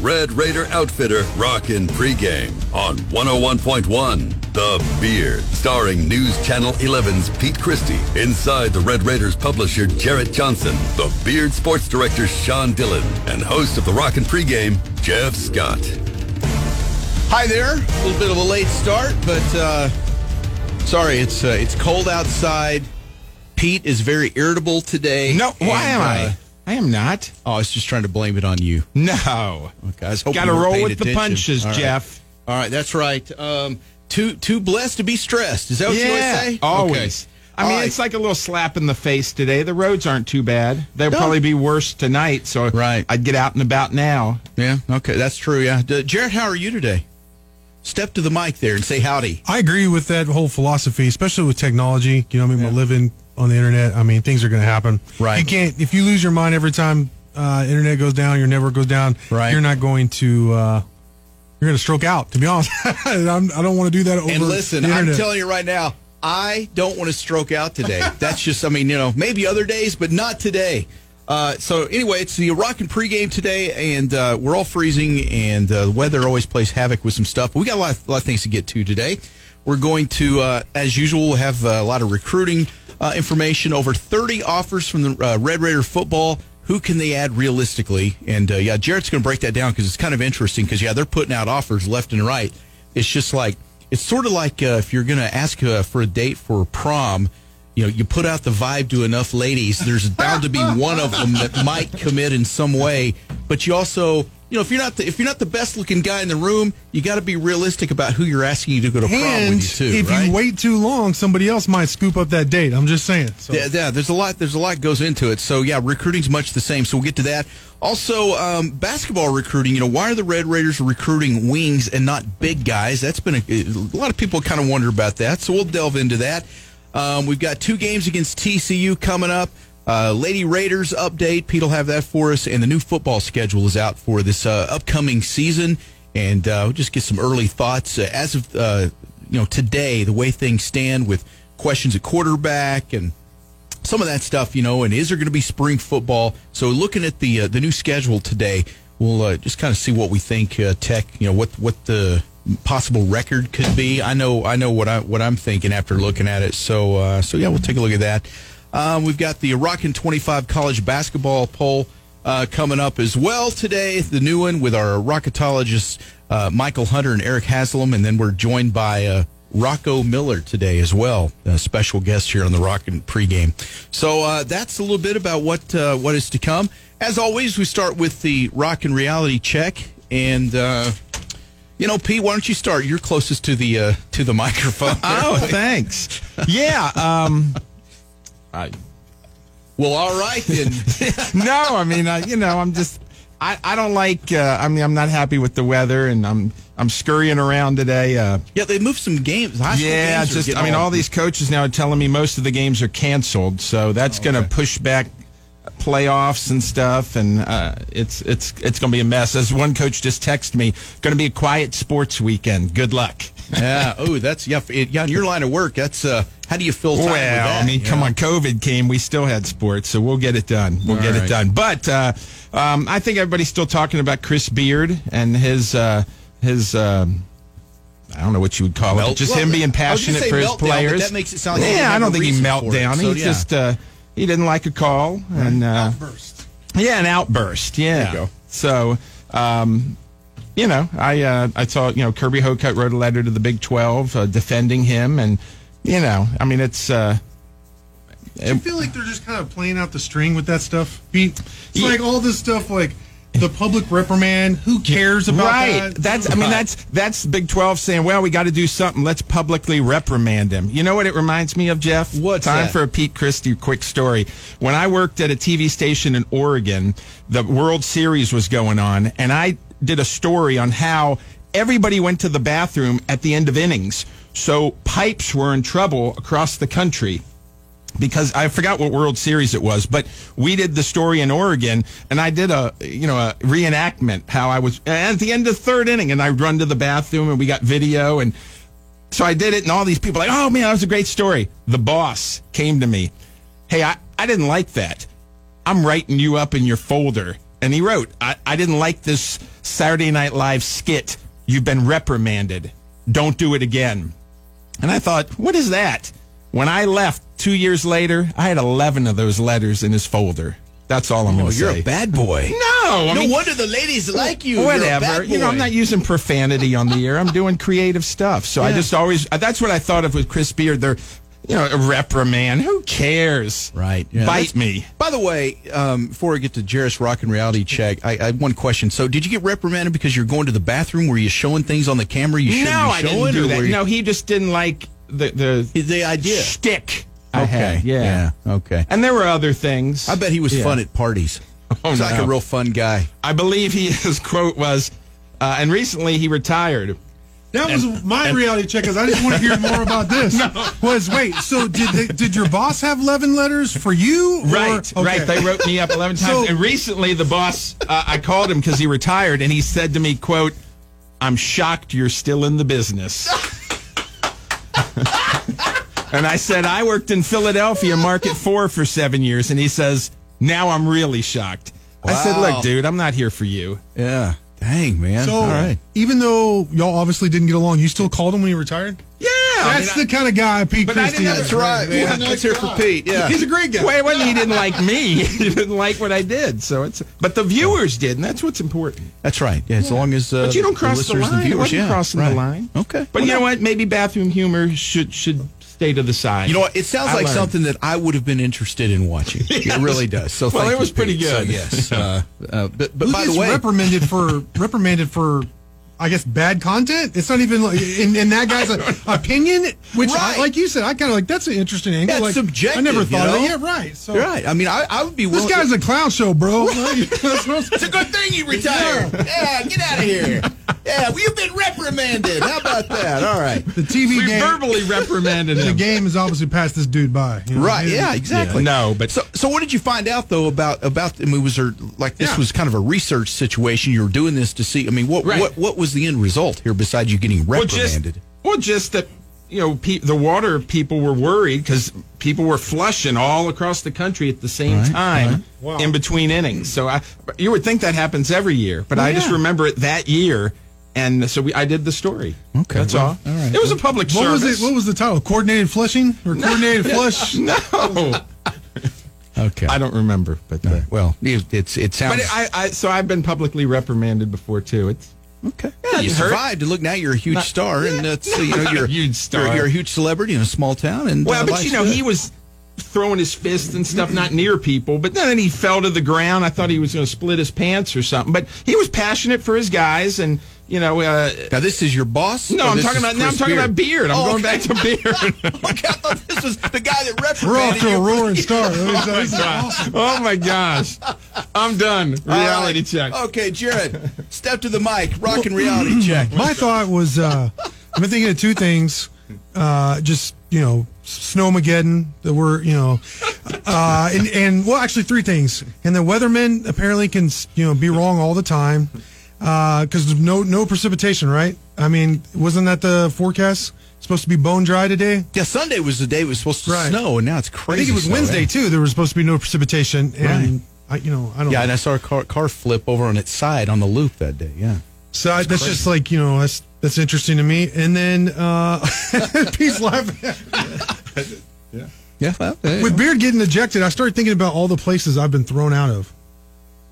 Red Raider Outfitter Rockin' Pregame on 101.1 The Beard. Starring News Channel 11's Pete Christie. Inside the Red Raiders publisher Jarrett Johnson. The Beard sports director Sean Dillon. And host of the Rockin' Pregame, Jeff Scott. Hi there. A little bit of a late start, but uh, sorry, it's uh, it's cold outside. Pete is very irritable today. No, why and, am I? uh, I am not. Oh, I was just trying to blame it on you. No. Okay, I was hoping Got to roll paying with the punches, All right. Jeff. All right, that's right. Um, too too blessed to be stressed. Is that what you yeah, always say? always. Okay. I mean, All right. it's like a little slap in the face today. The roads aren't too bad. They'll No. probably be worse tonight. So Right. I'd get out and about now. yeah. Okay, that's true. Yeah, D- Jared, how are you today? Step to the mic there and say howdy. I agree with that whole philosophy, especially with technology. You know, I mean, we're living on the internet. I mean, things are going to happen. Right. You can't if you lose your mind every time uh, internet goes down, your network goes down. Right. You're not going to. Uh, you're going to stroke out. To be honest, I'm, I don't want to do that over And listen, I'm telling you right now, I don't want to stroke out today. That's just, I mean, you know, maybe other days, but not today. Uh, so anyway, it's the Rockin' pregame today, and uh, we're all freezing, and uh, the weather always plays havoc with some stuff. But we got a lot, a lot of things to get to today. We're going to, uh, as usual, have a lot of recruiting uh, information. Over 30 offers from the uh, Red Raider football. Who can they add realistically? And uh, yeah, Jarrett's going to break that down because it's kind of interesting. Because yeah, they're putting out offers left and right. It's just like it's sort of like uh, if you're going to ask uh, for a date for prom, you know, you put out the vibe to enough ladies, there's bound to be one of them that might commit in some way. But you also, you know, if you're not the, if you're not the best looking guy in the room, you got to be realistic about who you're asking you to go to prom and with you too. if right? you wait too long, somebody else might scoop up that date. I'm just saying. So. Yeah, yeah, there's a lot. There's a lot goes into it. So yeah, recruiting's much the same. So we'll get to that. Also, um, basketball recruiting. You know, why are the Red Raiders recruiting wings and not big guys? That's been a, a lot of people kind of wonder about that. So we'll delve into that. Um, we've got two games against TCU coming up. Uh, Lady Raiders update. Pete will have that for us, and the new football schedule is out for this uh, upcoming season. And uh, we'll just get some early thoughts uh, as of uh, you know today, the way things stand with questions at quarterback and some of that stuff, you know, and is there going to be spring football? So looking at the uh, the new schedule today, we'll just kind of see what we think Tech, you know, what what the possible record could be. I know I know what I what I'm thinking after looking at it. So so yeah, we'll take a look at that. Um, we've got the Rockin' 25 college basketball poll uh, coming up as well today. The new one with our rocketologists uh, Michael Hunter and Eric Haslam, and then we're joined by uh, Rocco Miller today as well, a special guest here on the Rockin' pregame. So uh, that's a little bit about what uh, what is to come. As always, we start with the Rockin' reality check, and uh, you know, Pete, why don't you start? You're closest to the uh, to the microphone. Oh, thanks. yeah. Um, I, well, all right then. no, I mean, uh, you know, I'm just, I, I don't like, uh, I mean, I'm not happy with the weather and I'm, I'm scurrying around today. Uh, yeah, they moved some games. High yeah, games just, I mean, all these coaches now are telling me most of the games are canceled. So that's going to push back playoffs and stuff. And uh, it's, it's, it's going to be a mess. As one coach just texted me, going to be a quiet sports weekend. Good luck. yeah. Oh, that's yeah. It, yeah. In your line of work, that's uh. How do you fill time Well? I mean, come know? on, COVID came, we still had sports, so we'll get it done. We'll All get right. it done. But uh, um, I think everybody's still talking about Chris Beard and his uh, his. Um, I don't know what you would call Melt- it. Just well, him being I was gonna passionate for his meltdown, players. that makes it sound like yeah, I don't think he reason melt for it, down. so he yeah. just uh, he didn't like a call and uh, Outburst. yeah, an outburst. Yeah. So, um, you know, I uh, I saw you know Kirby Hocutt wrote a letter to the Big Twelve uh, defending him, and you know, I mean, it's. Uh, Do you feel like they're just kind of playing out the string with that stuff, Pete? It's Yeah. like all this stuff, like the public reprimand. Who cares about right. that? That's I mean that's that's Big Twelve saying, well, we got to do something. Let's publicly reprimand him. You know what it reminds me of, Jeff? What time that? for a Pete Christie quick story? When I worked at a TV station in Oregon, the World Series was going on, and I did a story on how everybody went to the bathroom at the end of innings. So pipes were in trouble across the country because I forgot what World Series it was, but we did the story in Oregon, and I did a you know a reenactment how I was at the end of third inning, and I run to the bathroom, and we got video, and so I did it, and all these people like, oh man, that was a great story. The boss came to me, hey, I, I didn't like that. I'm writing you up in your folder, and he wrote, I, I didn't like this Saturday Night Live skit. You've been reprimanded. Don't do it again. And I thought, what is that? When I left two years later, I had 11 of those letters in his folder. That's all I'm going to say. you're a bad boy. No, I no mean, wonder the ladies like you. You're a whatever. You know, I'm not using profanity on the air. I'm doing creative stuff. So I just always, that's what I thought of with Chris Beard. They're, you know, a reprimand. Who cares? Right. Yeah, Bite me. By the way, um, before I get to Jarrett's Rock and Reality Check, I, I have one question. So, did you get reprimanded because you're going to the bathroom? Were you showing things on the camera you shouldn't No, be I showing? didn't do that. you- No, he just didn't like the, the the idea. shtick I Okay. had. Yeah. Yeah. Okay. And there were other things. I bet he was Yeah. fun at parties. Oh, He's like a real fun guy. I believe he, his quote was, uh, and recently he retired. That was my reality check. Cause I just want to hear more about this. Was wait, so did they, did your boss have eleven letters for you? or- Right, okay. right. They wrote me up 11 times. So- and recently the boss, uh, I called him because he retired, and he said to me, quote, I'm shocked you're still in the business. and I said, I worked in Philadelphia, Market 4 for seven years. And he says, now I'm really shocked. I said, look, dude, I'm not here for you. Yeah. Dang, man. So All right. even though y'all obviously didn't get along, you still called him when he retired. Yeah. I That's mean, the kind of guy Pete But I Christie didn't- is. that's right. He's Yeah, a nice let's hear guy. Pete. Yeah. he's a great guy. Well, it wasn't he didn't like me. he didn't like what I did. So it's, but the viewers did, and that's what's important. That's right. Yeah, as long as uh, But you don't cross the, listeners and line. It viewers, wasn't yeah, crossing right. the line. Okay. But you know what? Maybe bathroom humor should should stay to the side. You know what? It sounds I like learned. something that I would have been interested in watching. It really does. So Well, thank it was you, pretty Pete. So, good. yes. Uh, uh, but but Who by the way, reprimanded for reprimanded for, I guess, bad content. It's not even like in, in that guy's opinion, which, I, like you said, I kind of like that's an interesting angle. That's like, subjective, I never you thought of know? it. Yeah, right. So you're right. I mean, I, I would be willing. this guy's a clown show, bro. It's a good thing you retired. Yeah, get out of here. Yeah, well, you've been reprimanded. How about that? All right. the TV we game. verbally reprimanded The game has obviously passed this dude by. you know? Right. Yeah. Exactly. No, but So, so what did you find out though about about? I mean, was there like this Yeah. was kind of a research situation? You were doing this to see. I mean, what Right. what what was the end result here besides you getting well, just reprimanded? well, just that you know pe- the water people were worried because people were flushing all across the country at the same Right, time right. in between innings. So I, you would think that happens every year, but I just remember it that year. And so we, I did the story. Okay, that's well, all. all right. It was a public What was service. it? What was the title? Coordinated flushing or coordinated flush? no, Okay. I don't remember, but. Uh, Well, it, it's it sounds. But I, I, so I've been publicly reprimanded before too. It's okay. Yeah, you didn't hurt. survived. And look, now you're a huge Not- star, and that's uh, you know you're a Huge star. You're, you're a huge celebrity in a small town, and well, uh, but you know good. he was throwing his fist and stuff, not near people. But then he fell to the ground. I thought he was going to split his pants or something. But he was passionate for his guys, and you know. Uh, Now this is your boss. no, I'm talking about now. I'm talking about beard. I'm Oh, going okay. back to beard. okay, I thought this was the guy that We're reprimanded off to a roaring start. Is awesome. oh my gosh, I'm done. Right. Reality check. Okay, Jared, step to the mic. Rock and reality check. My thought was, uh, I've been thinking of two things. Uh, just you know, snowmageddon that we're you know, uh, and and well, actually three things. And the weathermen apparently can you know be wrong all the time because there's no no precipitation, right? I mean, wasn't that the forecast? Supposed to be bone dry today. Yeah, Sunday was the day it was supposed to Right. snow, and now it's crazy. I think it was snow, Wednesday yeah. too. There was supposed to be no precipitation, and I, you know, I don't. Yeah, know. and I saw a car, car flip over on its side on the loop that day. Yeah. So I, that's just like you know that's that's interesting to me. And then uh, peace laughing Yeah. Well, eh, with Beard getting ejected. I started thinking about all the places I've been thrown out of.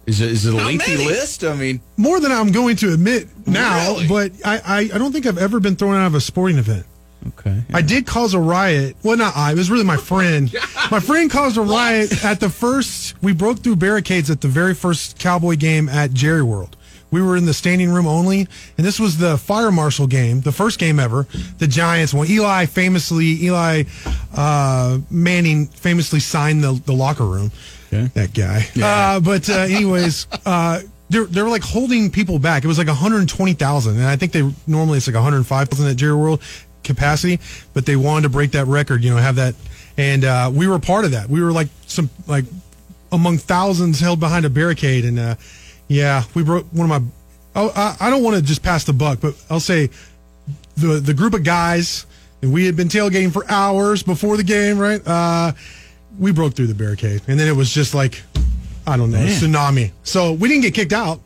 Is it, is it a How lengthy many? list? I mean, More than I'm going to admit now, Really? but I, I I don't think I've ever been thrown out of a sporting event. Okay. I did cause a riot. Well, not I. It was really my friend. my friend caused a riot at the first. We broke through barricades at the very first Cowboy game at Jerry World. We were in the standing room only, and this was the fire marshal game, the first game ever. The Giants won. Eli famously, Eli uh, Manning famously signed the, the locker room. Okay. That guy. Uh, but uh, anyways, uh, they're they're like holding people back. It was like 120,000, and I think they normally it's like 105,000 at Jerry World capacity, but they wanted to break that record. You know, have that, and uh, we were part of that. We were like some like among thousands held behind a barricade, and uh, yeah, we broke one of my. Oh, I, I don't want to just pass the buck, but I'll say the the group of guys, and we had been tailgating for hours before the game, right? Uh, we broke through the barricade, and then it was just like, I don't know, Man. tsunami. So we didn't get kicked out,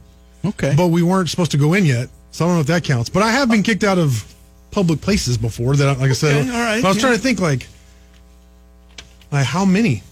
Okay. but we weren't supposed to go in yet. So I don't know if that counts. But I have been kicked out of public places before. That, like I said, all right, but I was yeah. trying to think like, like how many?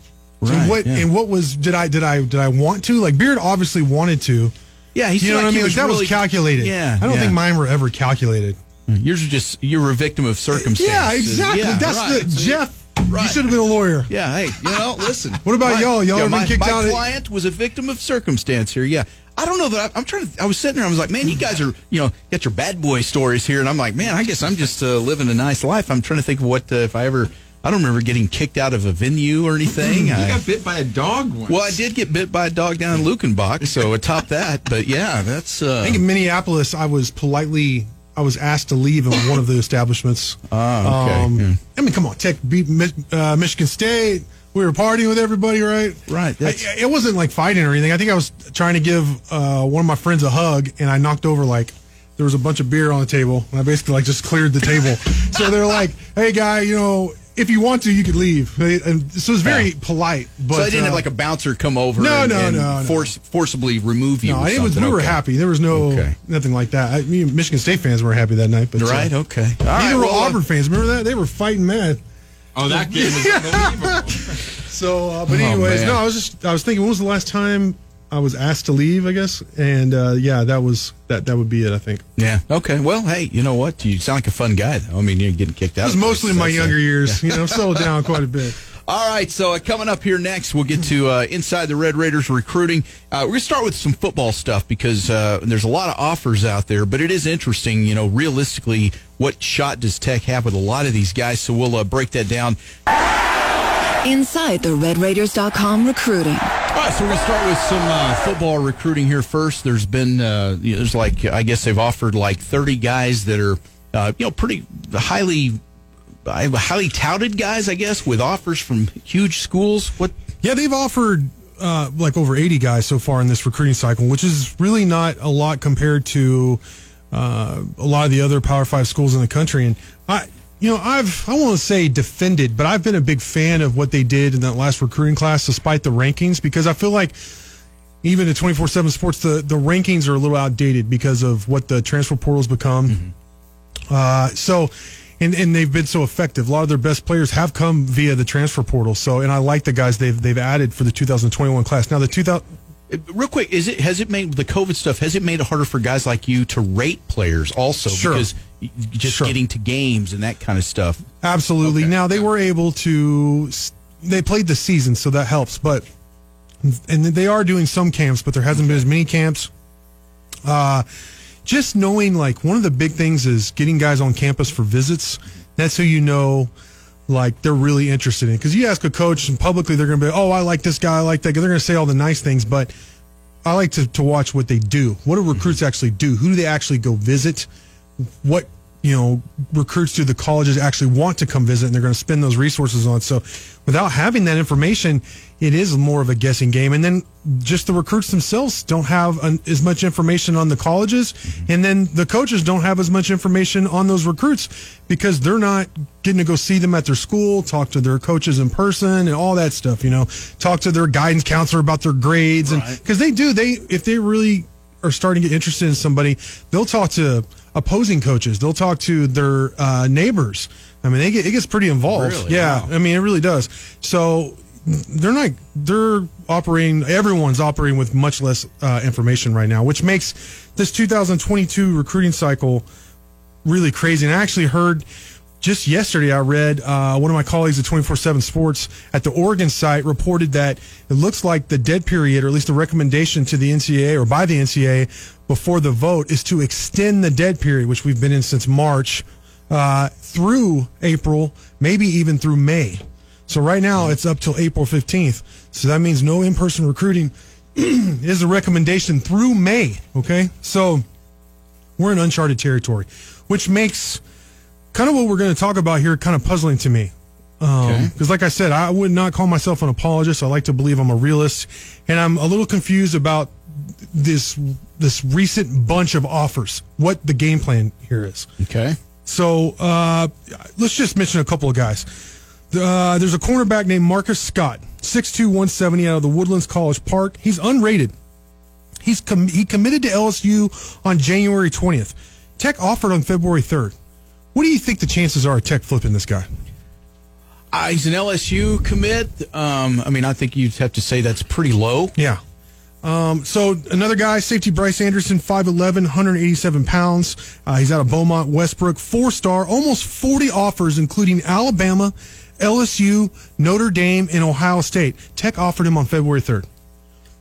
Right, and what yeah. and what was did I did I did I want to like Beard obviously wanted to yeah, he you know what I mean like that was calculated Yeah. I don't yeah. think mine were ever calculated hmm, Yours are just you were a victim of circumstances. yeah exactly Yeah, that's right. the Jeff you should have been a lawyer Yeah, hey, you know, listen. What about My- y'all? Y'all yeah, been my, kicked my out of- My client was a victim of circumstance here. Yeah, I don't know that I, I'm trying to. I was sitting there. I was like, man, you guys are, you know, got your bad boy stories here, and I'm like, man, I guess I'm just uh, living a nice life. I'm trying to think of what uh, if I ever. I don't remember getting kicked out of a venue or anything. You I, got bit by a dog once. well, I did get bit by a dog down in Luckenbach, so atop that. But yeah, that's. Uh, I think in Minneapolis I was politely I was asked to leave in one of the establishments. Ah, okay, um, yeah. I mean come on Tech beat uh, Michigan State. We were partying with everybody right? Right, I, it wasn't like fighting or anything. I think I was trying to give uh, one of my friends a hug and I knocked over like there was a bunch of beer on the table and I basically like just cleared the table. So they're like hey guy you know if you want to you could leave and so it was very Yeah. polite but so I didn't uh, have like a bouncer come over No, and, no, and no, no. force forcibly remove you. no, it was. We something. were Okay. happy. There was no Okay. nothing like that. I mean, Michigan State fans were happy that night, but uh, Right. Okay. All Neither right, were well, uh, Auburn fans. Remember that? They were fighting mad. oh, that game is unbelievable. So, uh, but Oh, anyways, man. no, I was just I was thinking, when was the last time I was asked to leave? I guess, and uh, yeah, that was that. That would be it. I think Yeah. Okay. Well, hey, you know what? You sound like a fun guy, though. I mean, you're getting kicked out. was of mostly my younger uh, years. You know, I've settled down quite a bit. All right. So uh, coming up here next, we'll get to uh, inside the Red Raiders recruiting. Uh, we're gonna start with some football stuff because uh, there's a lot of offers out there, but it is interesting. You know, realistically, what shot does Tech have with a lot of these guys? So we'll uh, break that down. Inside the RedRaiders.com recruiting. All right, so we're gonna start with some uh, football recruiting here first. There's been uh, you know, there's like I guess they've offered like 30 guys that are uh, you know pretty highly uh, highly touted guys, I guess, with offers from huge schools. What? Yeah, they've offered uh, like over 80 guys so far in this recruiting cycle, which is really not a lot compared to uh, a lot of the other Power Five schools in the country. And I, you know, I've I won't say defended, but I've been a big fan of what they did in that last recruiting class, despite the rankings, because I feel like even at 24 7 sports, the, the rankings are a little outdated because of what the transfer portal's become. Uh, so, and, and they've been so effective. A lot of their best players have come via the transfer portal. So, and I like the guys they've they've added for the 2021 class. Now, the 2000, Uh, Real quick, is it has it made the COVID stuff? Has it made it harder for guys like you to rate players also Sure. because just Sure. getting to games and that kind of stuff? absolutely. Okay. Now they were able to, they played the season, so that helps. But, and they are doing some camps, but there hasn't been as many camps. Uh, just knowing like one of the big things is getting guys on campus for visits. That's who you know like they're really interested in. Because you ask a coach and publicly they're going to be, oh, I like this guy, I like that. They're going to say all the nice things, but I like to, to watch what they do. What do recruits actually do? Who do they actually go visit? What you know recruits do the colleges actually want to come visit, and they're going to spend those resources on. So, without having that information, it is more of a guessing game. And then just the recruits themselves don't have an, as much information on the colleges, mm-hmm. and then the coaches don't have as much information on those recruits because they're not getting to go see them at their school, talk to their coaches in person, and all that stuff. You know, talk to their guidance counselor about their grades, and because they do, they if they really are starting to get interested in somebody, they'll talk to opposing coaches. They'll talk to their uh, neighbors. I mean, they get it gets pretty involved. Really? Yeah, I mean, it really does. So they're not. They're operating. Everyone's operating with much less uh, information right now, which makes this 2022 recruiting cycle really crazy. And I actually heard just yesterday, I read uh, one of my colleagues at 24 7 Sports at the Oregon site reported that it looks like the dead period, or at least the recommendation to the NCAA or by the NCAA before the vote, is to extend the dead period, which we've been in since March, uh, through April, maybe even through May. So right now, it's up till April 15th. So that means no in person recruiting is a recommendation through May. Okay. So we're in uncharted territory, which makes kind of what we're going to talk about here kind of puzzling to me. Because, Okay. like I said, I would not call myself an apologist. I like to believe I'm a realist, and I'm a little confused about this this recent bunch of offers. What the game plan here is. Okay. So uh, let's just mention a couple of guys. Uh, there's a cornerback named Marcus Scott, 6'2", 170 out of the Woodlands College Park. He's unrated. He's com- he committed to LSU on January 20th. Tech offered on February 3rd. What do you think the chances are of Tech flipping this guy? Uh, he's an LSU commit. Um, I mean, I think you'd have to say that's pretty low. Yeah. Um, so another guy, safety Bryce Anderson, 5'11", 187 pounds. Uh, he's out of Beaumont, Westbrook, four star, almost 40 offers, including Alabama, LSU, Notre Dame, and Ohio State. Tech offered him on February 3rd.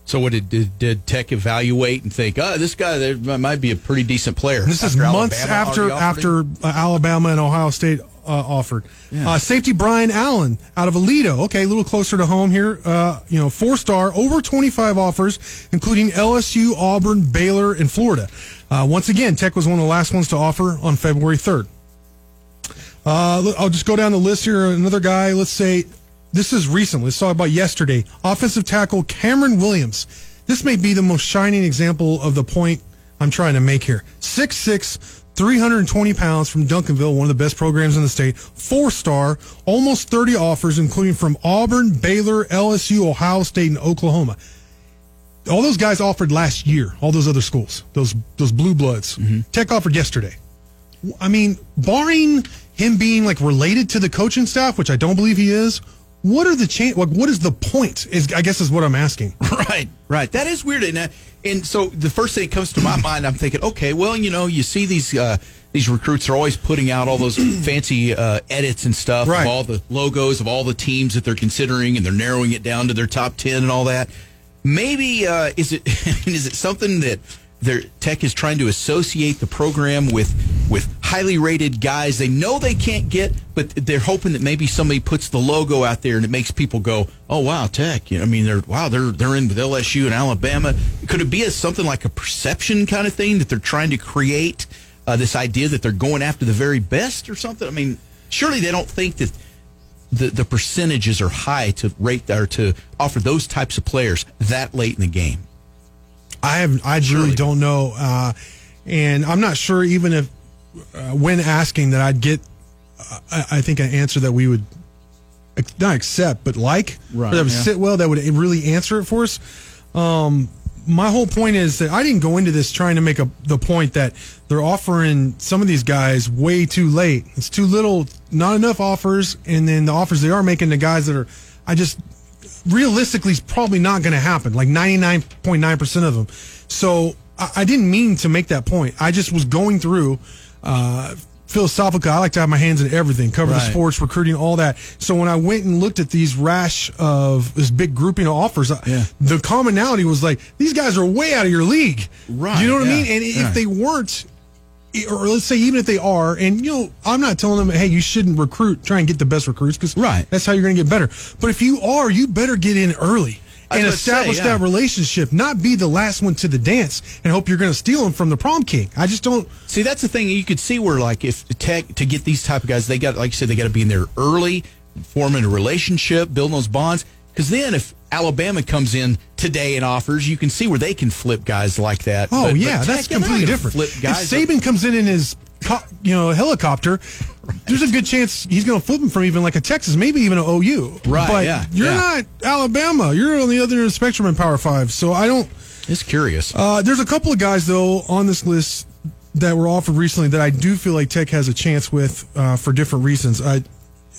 So, what did, did, did Tech evaluate and think? Oh, this guy there might be a pretty decent player. This is After months Alabama after after uh, Alabama and Ohio State uh, offered. Uh, safety Brian Allen out of Aledo. Okay, a little closer to home here. Uh, you know, four star, over 25 offers, including LSU, Auburn, Baylor, and Florida. Uh, once again, Tech was one of the last ones to offer on February 3rd. Uh, I'll just go down the list here. Another guy, let's say, this is recent. Let's talk about yesterday. Offensive tackle Cameron Williams. This may be the most shining example of the point I'm trying to make here. 6'6, 320 pounds from Duncanville, one of the best programs in the state. Four star, almost 30 offers, including from Auburn, Baylor, LSU, Ohio State, and Oklahoma. All those guys offered last year, all those other schools, those, those blue bloods. Mm-hmm. Tech offered yesterday. I mean, barring him being like related to the coaching staff, which I don't believe he is, what are the change? Like, what is the point? Is I guess is what I'm asking. Right, right. That is weird. And, uh, and so the first thing that comes to my mind, I'm thinking, okay, well, you know, you see these uh, these recruits are always putting out all those fancy uh, edits and stuff Right. of all the logos of all the teams that they're considering, and they're narrowing it down to their top ten and all that. Maybe uh, is it is it something that their tech is trying to associate the program with with highly rated guys they know they can't get, but they're hoping that maybe somebody puts the logo out there and it makes people go, "Oh wow, Tech!" You know, I mean, they're wow, they're they're in with LSU and Alabama. Could it be a, something like a perception kind of thing that they're trying to create? Uh, this idea that they're going after the very best or something. I mean, surely they don't think that the the percentages are high to rate or to offer those types of players that late in the game. I have, I really don't know, uh, and I'm not sure even if uh, when asking that I'd get, uh, I, I think an answer that we would not accept, but like, Right, that would yeah. sit well, that would really answer it for us. Um, my whole point is that I didn't go into this trying to make a, the point that they're offering some of these guys way too late. It's too little, not enough offers, and then the offers they are making to guys that are, I just realistically is probably not going to happen like 99.9% of them. So I, I didn't mean to make that point. I just was going through uh philosophically i like to have my hands in everything cover the sports recruiting all that. So when i went and looked at these rash of this big grouping of offers Yeah. the commonality was like these guys are way out of your league. Right, you know what i mean? And if they weren't or let's say even if they are, and you know, I'm not telling them, hey, you shouldn't recruit, try and get the best recruits because Right. that's how you're going to get better. But if you are, you better get in early and gonna say, establish yeah. that relationship, not be the last one to the dance and hope you're going to steal them from the prom king. I just don't. See, that's the thing. You could see where, like, if tech to get these type of guys, they got, like you said, they got to be in there early, forming a relationship, building those bonds. Because then, if Alabama comes in today and offers, you can see where they can flip guys like that. Oh But- but yeah, Tech, that's completely different. Flip if guys. Saban comes in in his, co- you know, helicopter, there's a good chance he's going to flip him from even like a Texas, maybe even an OU. Right, But yeah, you're yeah. not Alabama. You're on the other end of the spectrum in Power Five. So I don't. it's curious. Uh, there's a couple of guys though on this list that were offered recently that I do feel like Tech has a chance with uh, for different reasons. Uh,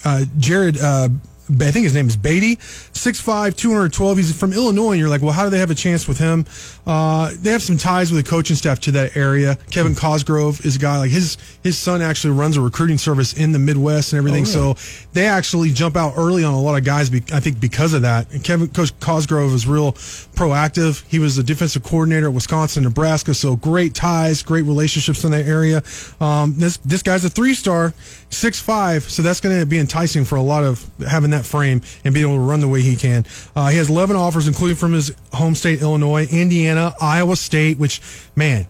uh, Jared uh, I think his name is Beatty, 6'5", 212. He's from Illinois. And you're like, well, how do they have a chance with him? Uh, they have some ties with the coaching staff to that area. Kevin Cosgrove is a guy like his his son actually runs a recruiting service in the Midwest and everything. So they actually jump out early on a lot of guys. Be, I think because of that. And Kevin Coach Cosgrove is real proactive. He was the defensive coordinator at Wisconsin, Nebraska. So great ties, great relationships in that area. Um, this this guy's a three star, six five. So that's going to be enticing for a lot of having that frame and being able to run the way he can. Uh, he has 11 offers, including from his home state, Illinois, Indiana, Iowa State. Which man,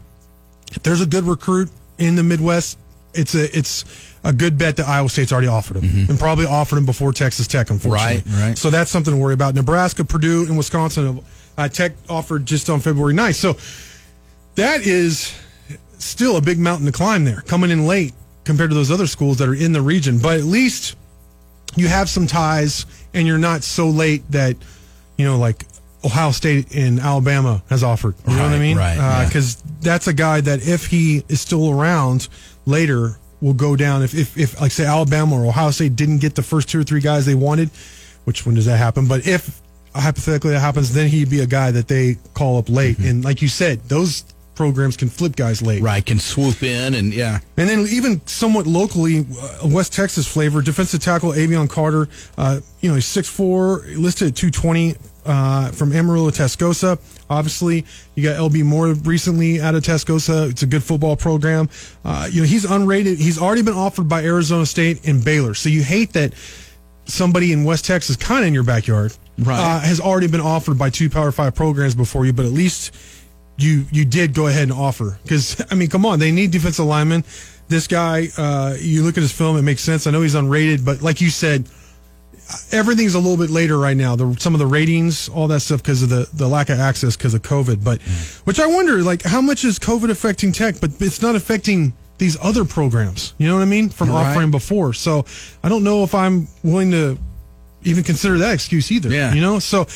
if there's a good recruit in the Midwest, it's a it's a good bet that Iowa State's already offered him and probably offered him before Texas Tech, unfortunately. Right, right. So that's something to worry about. Nebraska, Purdue, and Wisconsin. Uh, Tech offered just on February 9th. So that is still a big mountain to climb there, coming in late compared to those other schools that are in the region. But at least you have some ties and you're not so late that, you know, like Ohio State in Alabama has offered. You know what I Right, mean? right, yeah. Because that's a guy that if he is still around later will go down. If, if, if like say Alabama or Ohio State didn't get the first two or three guys they wanted, which when does that happen? But if hypothetically that happens, then he'd be a guy that they call up late. Mm-hmm. And like you said, those programs can flip guys late. Right, can swoop in and yeah. And then even somewhat locally, uh, West Texas flavor, defensive tackle Avion Carter, uh, you know, he's 6'4", listed at 220 uh, from Amarillo, Tascosa. Obviously, you got LB Moore recently out of Tascosa. It's a good football program. Uh, you know, he's unrated. He's already been offered by Arizona State and Baylor. So you hate that somebody in West Texas, kind of in your backyard, Right. uh, has already been offered by two Power Five programs before you, but at least you you did go ahead and offer because I mean, come on, they need defensive linemen. This guy, uh, you look at his film, it makes sense. I know he's unrated, but like you said, everything's a little bit later right now. The, some of the ratings, all that stuff, because of the, the lack of access because of COVID. But which I wonder, like, how much is COVID affecting tech? But it's not affecting these other programs. You know what I mean? From Right. offering before. So I don't know if I'm willing to even consider that excuse either. Yeah. You know, so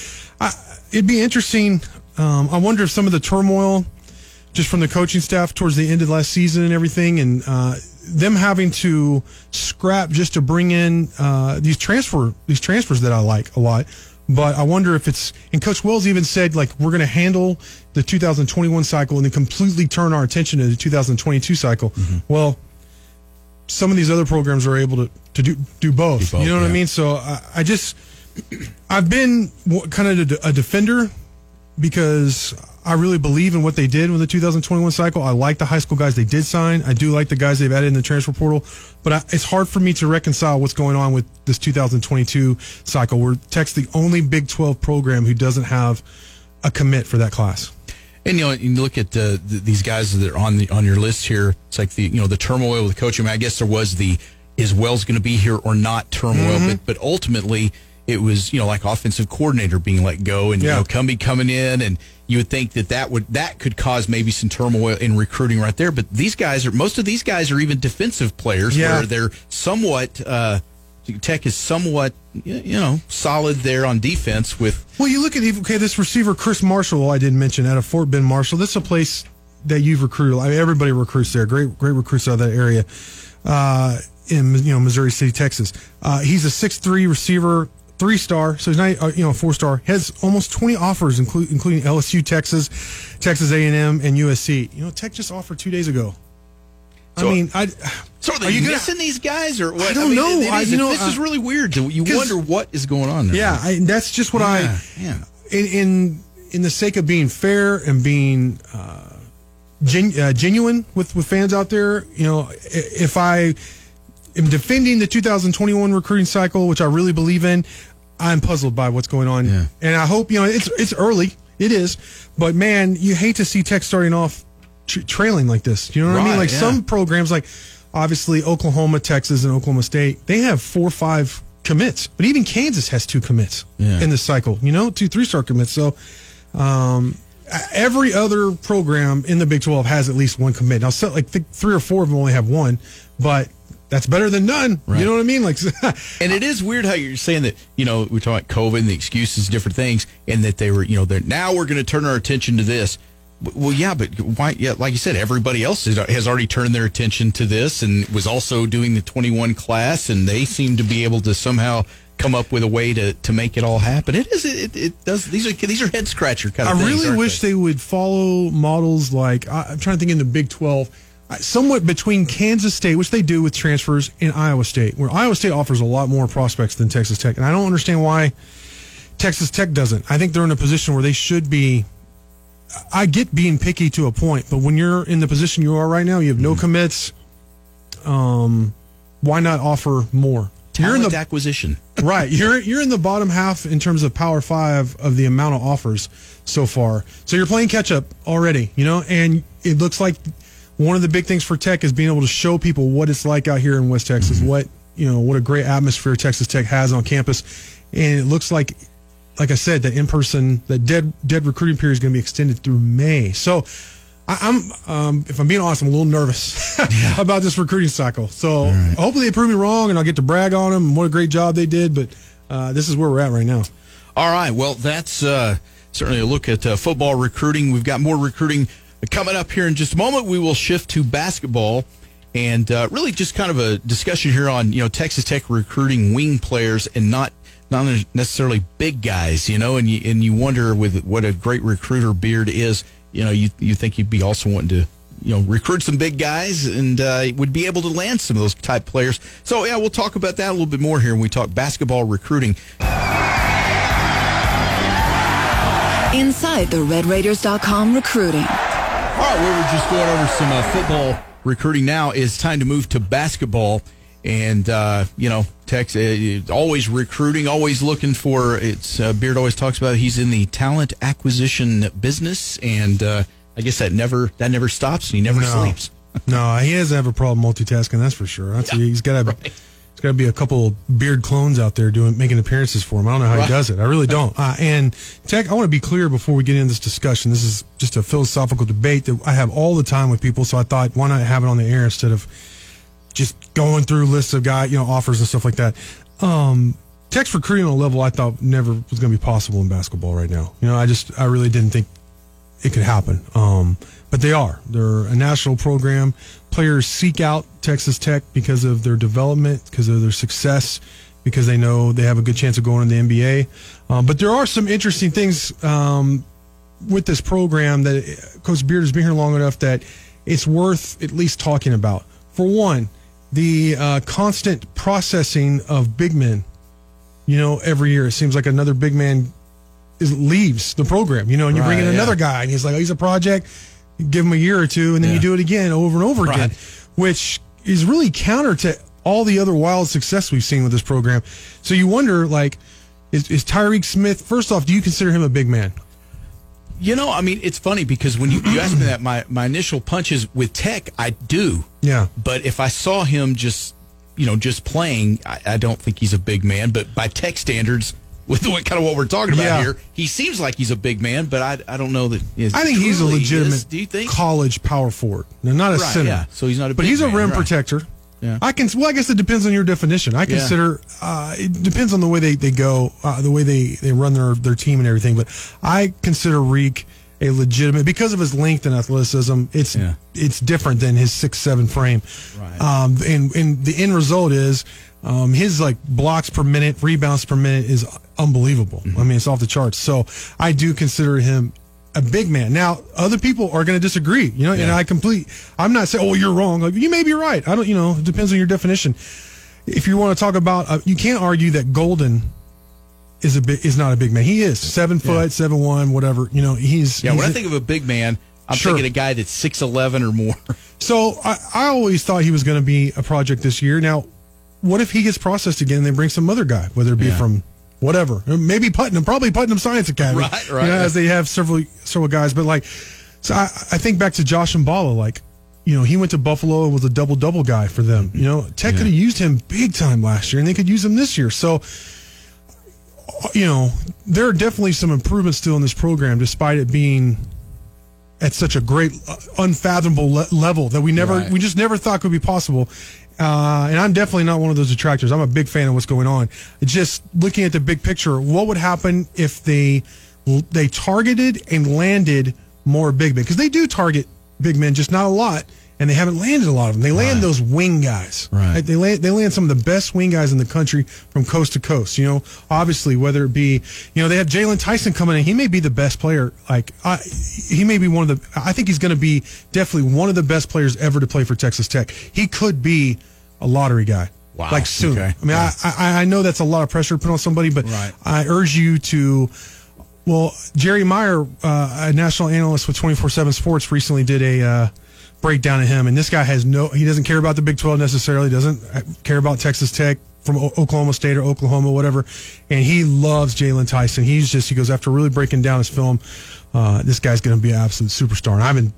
I, it'd be interesting. Um, I wonder if some of the turmoil just from the coaching staff towards the end of last season and everything, and uh, them having to scrap just to bring in uh, these transfer these transfers that I like a lot. But I wonder if it's and Coach Wells even said like we're going to handle the 2021 cycle and then completely turn our attention to the 2022 cycle. Well, some of these other programs are able to, to do do both. Do both, you know what I mean? So I, I just I've been kind of a defender because I really believe in what they did with the 2021 cycle. I like the high school guys they did sign. I do like the guys they've added in the transfer portal, but I, it's hard for me to reconcile what's going on with this 2022 cycle where Tech's the only Big 12 program who doesn't have a commit for that class. And you know, you look at the, the, these guys that are on the on your list here. It's like the you know the turmoil with coaching. I, mean, I guess there was the is Wells going to be here or not turmoil, Mm-hmm. but but ultimately it was you know like offensive coordinator being let go and Yeah. you know Cumbie coming in, and you would think that that would that could cause maybe some turmoil in recruiting right there. But these guys are most of these guys are even defensive players Yeah. where they're somewhat. Uh, Tech is somewhat, you know, solid there on defense with Well, you look at okay, this receiver Chris Marshall, I didn't mention out of Fort Bend Marshall. This is a place that you've recruited. I mean, everybody recruits there. Great, great recruits out of that area. Uh, in you know Missouri City, Texas. Uh, he's a six three receiver, three star. So he's not uh, you know four star. Has almost twenty offers, inclu- including LSU, Texas, Texas A and M, and USC. You know, Tech just offered two days ago. So- I mean, I. So are, Are you gonna- missing these guys or what? I don't know. it I- you know, this is uh, really weird. You wonder what is going on there. Yeah, I, that's just what Yeah, I. yeah. In, in in the sake of being fair and being uh, gen, uh, genuine with with fans out there, you know, if I am defending the 2021 recruiting cycle, which I really believe in, I'm puzzled by what's going on, Yeah. and I hope you know it's it's early. It is, but man, you hate to see Tech starting off tr- trailing like this. You know what I mean? Like yeah. some programs, like obviously Oklahoma, Texas, and Oklahoma State, they have four or five commits, but even Kansas has two commits Yeah. in this cycle. You know, two three star commits. So um, every other program in the Big Twelve has at least one commit. Now, so, like th- three or four of them only have one, but that's better than none. Right. You know what I mean? Like, And it is weird how you're saying that, you know, we're talking about COVID and the excuses, different things, and that they were, you know, they're now we're going to turn our attention to this. Well, yeah, but why? Yeah, like you said, everybody else is, has already turned their attention to this and was also doing the 21 class, and they seem to be able to somehow come up with a way to, to make it all happen. It is it, it does these are these are head scratcher kind of. I things, really wish they? would follow models like I, I'm trying to think in the Big 12, uh, somewhat between Kansas State, which they do with transfers, and Iowa State, where Iowa State offers a lot more prospects than Texas Tech, and I don't understand why Texas Tech doesn't. I think they're in a position where they should be. I get being picky to a point, but when you're in the position you are right now, you have no commits. Um, why not offer more? Talent you're in the acquisition. right. You're you're in the bottom half in terms of Power Five of the amount of offers so far. So you're playing catch up already, you know, and it looks like one of the big things for Tech is being able to show people what it's like out here in West Texas, what you know, what a great atmosphere Texas Tech has on campus, and it looks like, like I said, that in person, that dead dead recruiting period is going to be extended through May. So. I, I'm, um, if I'm being honest, I'm a little nervous about this recruiting cycle. So hopefully they prove me wrong, and I'll get to brag on them and what a great job they did. But uh, this is where we're at right now. All right. Well, that's uh, certainly a look at uh, football recruiting. We've got more recruiting coming up here in just a moment. We will shift to basketball and uh, really just kind of a discussion here on you know Texas Tech recruiting wing players and not not necessarily big guys. You know, and you and you wonder with what a great recruiter Beard is. You know, you you think you'd be also wanting to you know recruit some big guys and uh, would be able to land some of those type players. So yeah, we'll talk about that a little bit more here when we talk basketball recruiting. Inside the RedRaiders.com recruiting. All right, we were just going over some uh, football recruiting. Now it's time to move to basketball, and uh, you know, Tex uh, always recruiting, always looking for. It's uh, Beard always talks about. He's in the talent acquisition business, and uh, I guess that never that never stops, and he never No. sleeps. no, he doesn't have a problem multitasking. That's for sure. That's, he's got to. right. Got to be a couple beard clones out there doing making appearances for him. I don't know how Right. he does it. I really don't. Uh, and Tech, I want to be clear before we get into this discussion. This is just a philosophical debate that I have all the time with people. So I thought, why not have it on the air instead of just going through lists of guy, you know, offers and stuff like that. Um, Tech's recruiting on a level I thought never was going to be possible in basketball right now. You know, I just I really didn't think it could happen. Um, but they are. They're a national program. Players seek out Texas Tech because of their development, because of their success, because they know they have a good chance of going to the NBA. Um, but there are some interesting things um, with this program that Coach Beard has been here long enough that it's worth at least talking about. For one, the uh, constant processing of big men. You know, every year it seems like another big man is leaves the program. You know, and you bring in yeah. another guy, and he's like, oh, he's a project. Give him a year or two, and then Yeah. you do it again over and over again, which is really counter to all the other wild success we've seen with this program. So you wonder, like, is, is Tyreek Smith? First off, do you consider him a big man? You know, I mean, it's funny because when you, you asked me that, my, my initial punches with Tech, I do. Yeah. But if I saw him just, you know, just playing, I, I don't think he's a big man. But by Tech standards, with what kind of what we're talking about Yeah. here, he seems like he's a big man. But I, I don't know that. I think he's a legitimate is. Do you think? college power forward. Now, not a Right, center. yeah. So he's not a But he's a man, rim right. protector. Yeah. I can. Well, I guess it depends on your definition. I consider uh, it depends on the way they they go, uh, the way they they run their their team and everything. But I consider Reek a legitimate because of his length and athleticism. It's Yeah. it's different than his six seven frame. Right. Um, and and the end result is. Um, his like blocks per minute, rebounds per minute is unbelievable. Mm-hmm. I mean, it's off the charts. So I do consider him a big man. Now, other people are going to disagree, you know, and I complete. I'm not saying, oh, you're wrong. Like you may be right. I don't, you know, it depends on your definition. If you want to talk about, uh, you can't argue that Goldin is a big, is not a big man. He is seven foot, seven one, whatever. You know, he's Yeah, he's when I a- think of a big man, I'm Sure. thinking a guy that's six eleven or more. So I, I always thought he was going to be a project this year. Now, what if he gets processed again and they bring some other guy, whether it be Yeah. from whatever, maybe Putnam, probably Putnam Science Academy, Right, you right. know, as they have several several guys. But like, so I, I think back to Josh Mballa, like. You know, he went to Buffalo and was a double double guy for them. You know, Tech could have used him big time last year, and they could use him this year. So, you know, there are definitely some improvements still in this program, despite it being at such a great, uh, unfathomable le- level that we never, Right. we just never thought could be possible. Uh, and I'm definitely not one of those detractors. I'm a big fan of what's going on. Just looking at the big picture. What would happen if they they targeted and landed more big men? Because they do target big men, just not a lot. And they haven't landed a lot of them. They land those wing guys. Right. They land they land some of the best wing guys in the country from coast to coast. You know, obviously whether it be you know they have Jaylon Tyson coming in. He may be the best player. Like I, he may be one of the. I think he's going to be definitely one of the best players ever to play for Texas Tech. He could be a lottery guy. Wow. Like soon. Okay. I mean, Yeah. I, I I know that's a lot of pressure to put on somebody, but Right. I urge you to. Well, Jerry Meyer, uh, a national analyst with 24 7 Sports, recently did a uh, breakdown of him. And this guy has no, he doesn't care about the Big 12 necessarily, doesn't care about Texas Tech from o- Oklahoma State or Oklahoma, whatever. And he loves Jaylon Tyson. He's just, he goes, after really breaking down his film, uh, this guy's going to be an absolute superstar. And I've been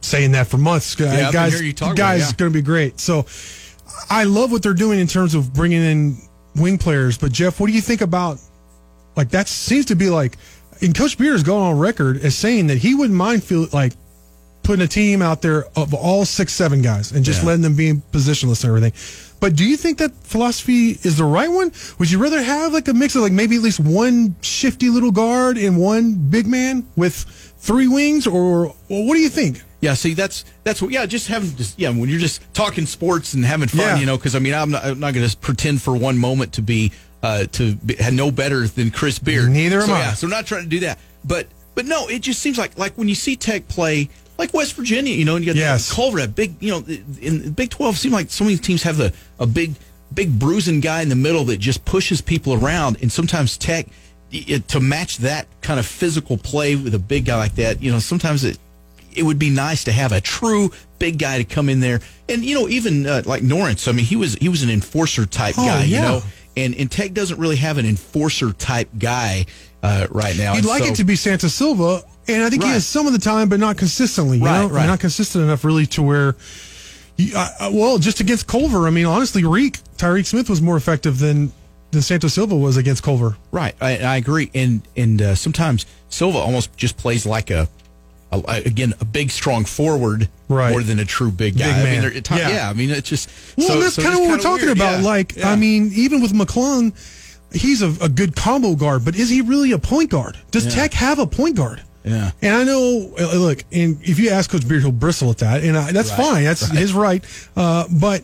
saying that for months. Guys, hearing you guys yeah. going to be great. So I love what they're doing in terms of bringing in wing players. But Jeff, what do you think about like that? Seems to be like, and Coach Beard has gone on record as saying that he wouldn't mind feel like putting a team out there of all six, seven guys and just Yeah. letting them be positionless and everything. But do you think that philosophy is the right one? Would you rather have like a mix of like maybe at least one shifty little guard and one big man with three wings, or, or what do you think? Yeah, see, that's that's what. Yeah, just having just yeah, when you're just talking sports and having fun, Yeah. you know. Because I mean, I'm not, I'm not going to pretend for one moment to be uh, to be, no better than Chris Beard. Neither am so, I. Yeah, so I'm not trying to do that. But but no, it just seems like like when you see Tech play. Like West Virginia, you know, and you got Yes. Culver, big, you know, in the Big Twelve, it seems like so many teams have a, a big, big bruising guy in the middle that just pushes people around, and sometimes Tech, it, to match that kind of physical play with a big guy like that, you know, sometimes it it would be nice to have a true big guy to come in there, and you know, even uh, like Norense. I mean, he was he was an enforcer type Oh, guy, you know, and and Tech doesn't really have an enforcer type guy uh, right now. You'd And like so- it to be Santos-Silva, and I think he has some of the time, but not consistently. You Right, know, right. not consistent enough really to where. You, uh, uh, well, just against Culver, I mean, honestly, Reek Tyreek Smith was more effective than than Santos-Silva was against Culver. Right, I, I agree, and and uh, sometimes Silva almost just plays like a, a, again a big strong forward Right. more than a true big guy. Big I mean, they're- Yeah. yeah. I mean, it's just Well, so- that's so kind of what we're talking weird, about. yeah. Like, Yeah. I mean, even with McClung, he's a, a good combo guard, but is he really a point guard? Does Tech have a point guard? Yeah. And I know, uh, look, and if you ask Coach Beard, he'll bristle at that, and I, that's Right, fine. That's his right. Uh, but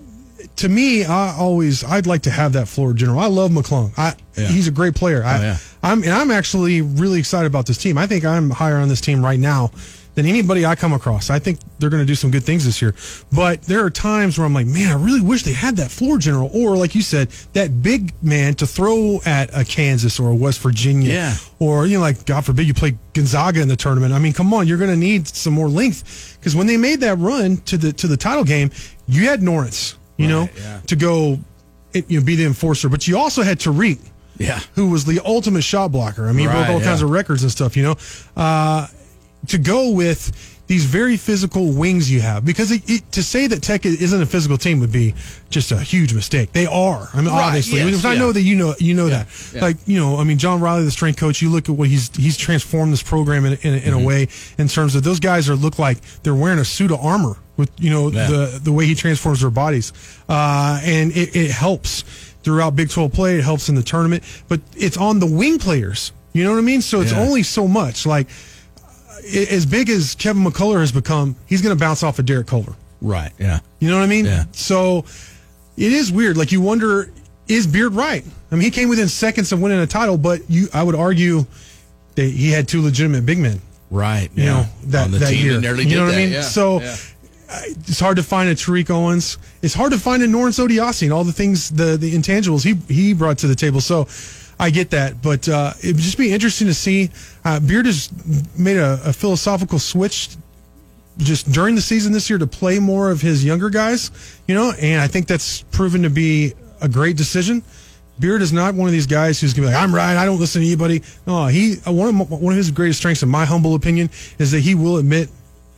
to me, I always, I'd like to have that floor general. I love McClung. I, Yeah. he's a great player. I, Oh, yeah. I'm, and I'm actually really excited about this team. I think I'm higher on this team right now than anybody I come across. I think they're going to do some good things this year. But there are times where I'm like, man, I really wish they had that floor general, or like you said, that big man to throw at a Kansas or a West Virginia, Yeah. or you know, like God forbid you play Gonzaga in the tournament. I mean, come on, you're going to need some more length because when they made that run to the to the title game, you had Norris, you know, yeah. to go, it, you know, be the enforcer, but you also had Tariq Yeah. who was the ultimate shot blocker. I mean, he broke all kinds of records and stuff, you know. Uh, to go with these very physical wings you have, because it, it, to say that Tech isn't a physical team would be just a huge mistake. They are. I mean, Right, obviously, yes, I yeah. know that you know you know Yeah, that. yeah. Like you know, I mean, John Riley, the strength coach. You look at what he's he's transformed this program in, in, in Mm-hmm. a way in terms of those guys are look like they're wearing a suit of armor with you know the the way he transforms their bodies, uh, and it, it helps throughout Big 12 play. It helps in the tournament, but it's on the wing players. You know what I mean? So it's only so much. Like as big as Kevin McCullar has become, he's going to bounce off of Derek Culver. Right. Yeah. You know what I mean? Yeah. So it is weird. Like you wonder, is Beard right? I mean, he came within seconds of winning a title, but you, I would argue that he had two legitimate big men. Right. You yeah. know that On the that team year. you know what that, I mean? yeah, So yeah. it's hard to find a Tariq Owens. It's hard to find a Norense Odiase and all the things, the the intangibles he he brought to the table. So I get that, but uh, it would just be interesting to see. Uh, Beard has made a, a philosophical switch just during the season this year to play more of his younger guys, you know, and I think that's proven to be a great decision. Beard is not one of these guys who's gonna be like, "I'm right, I don't listen to anybody." No, he uh, one of one of his greatest strengths, in my humble opinion, is that he will admit,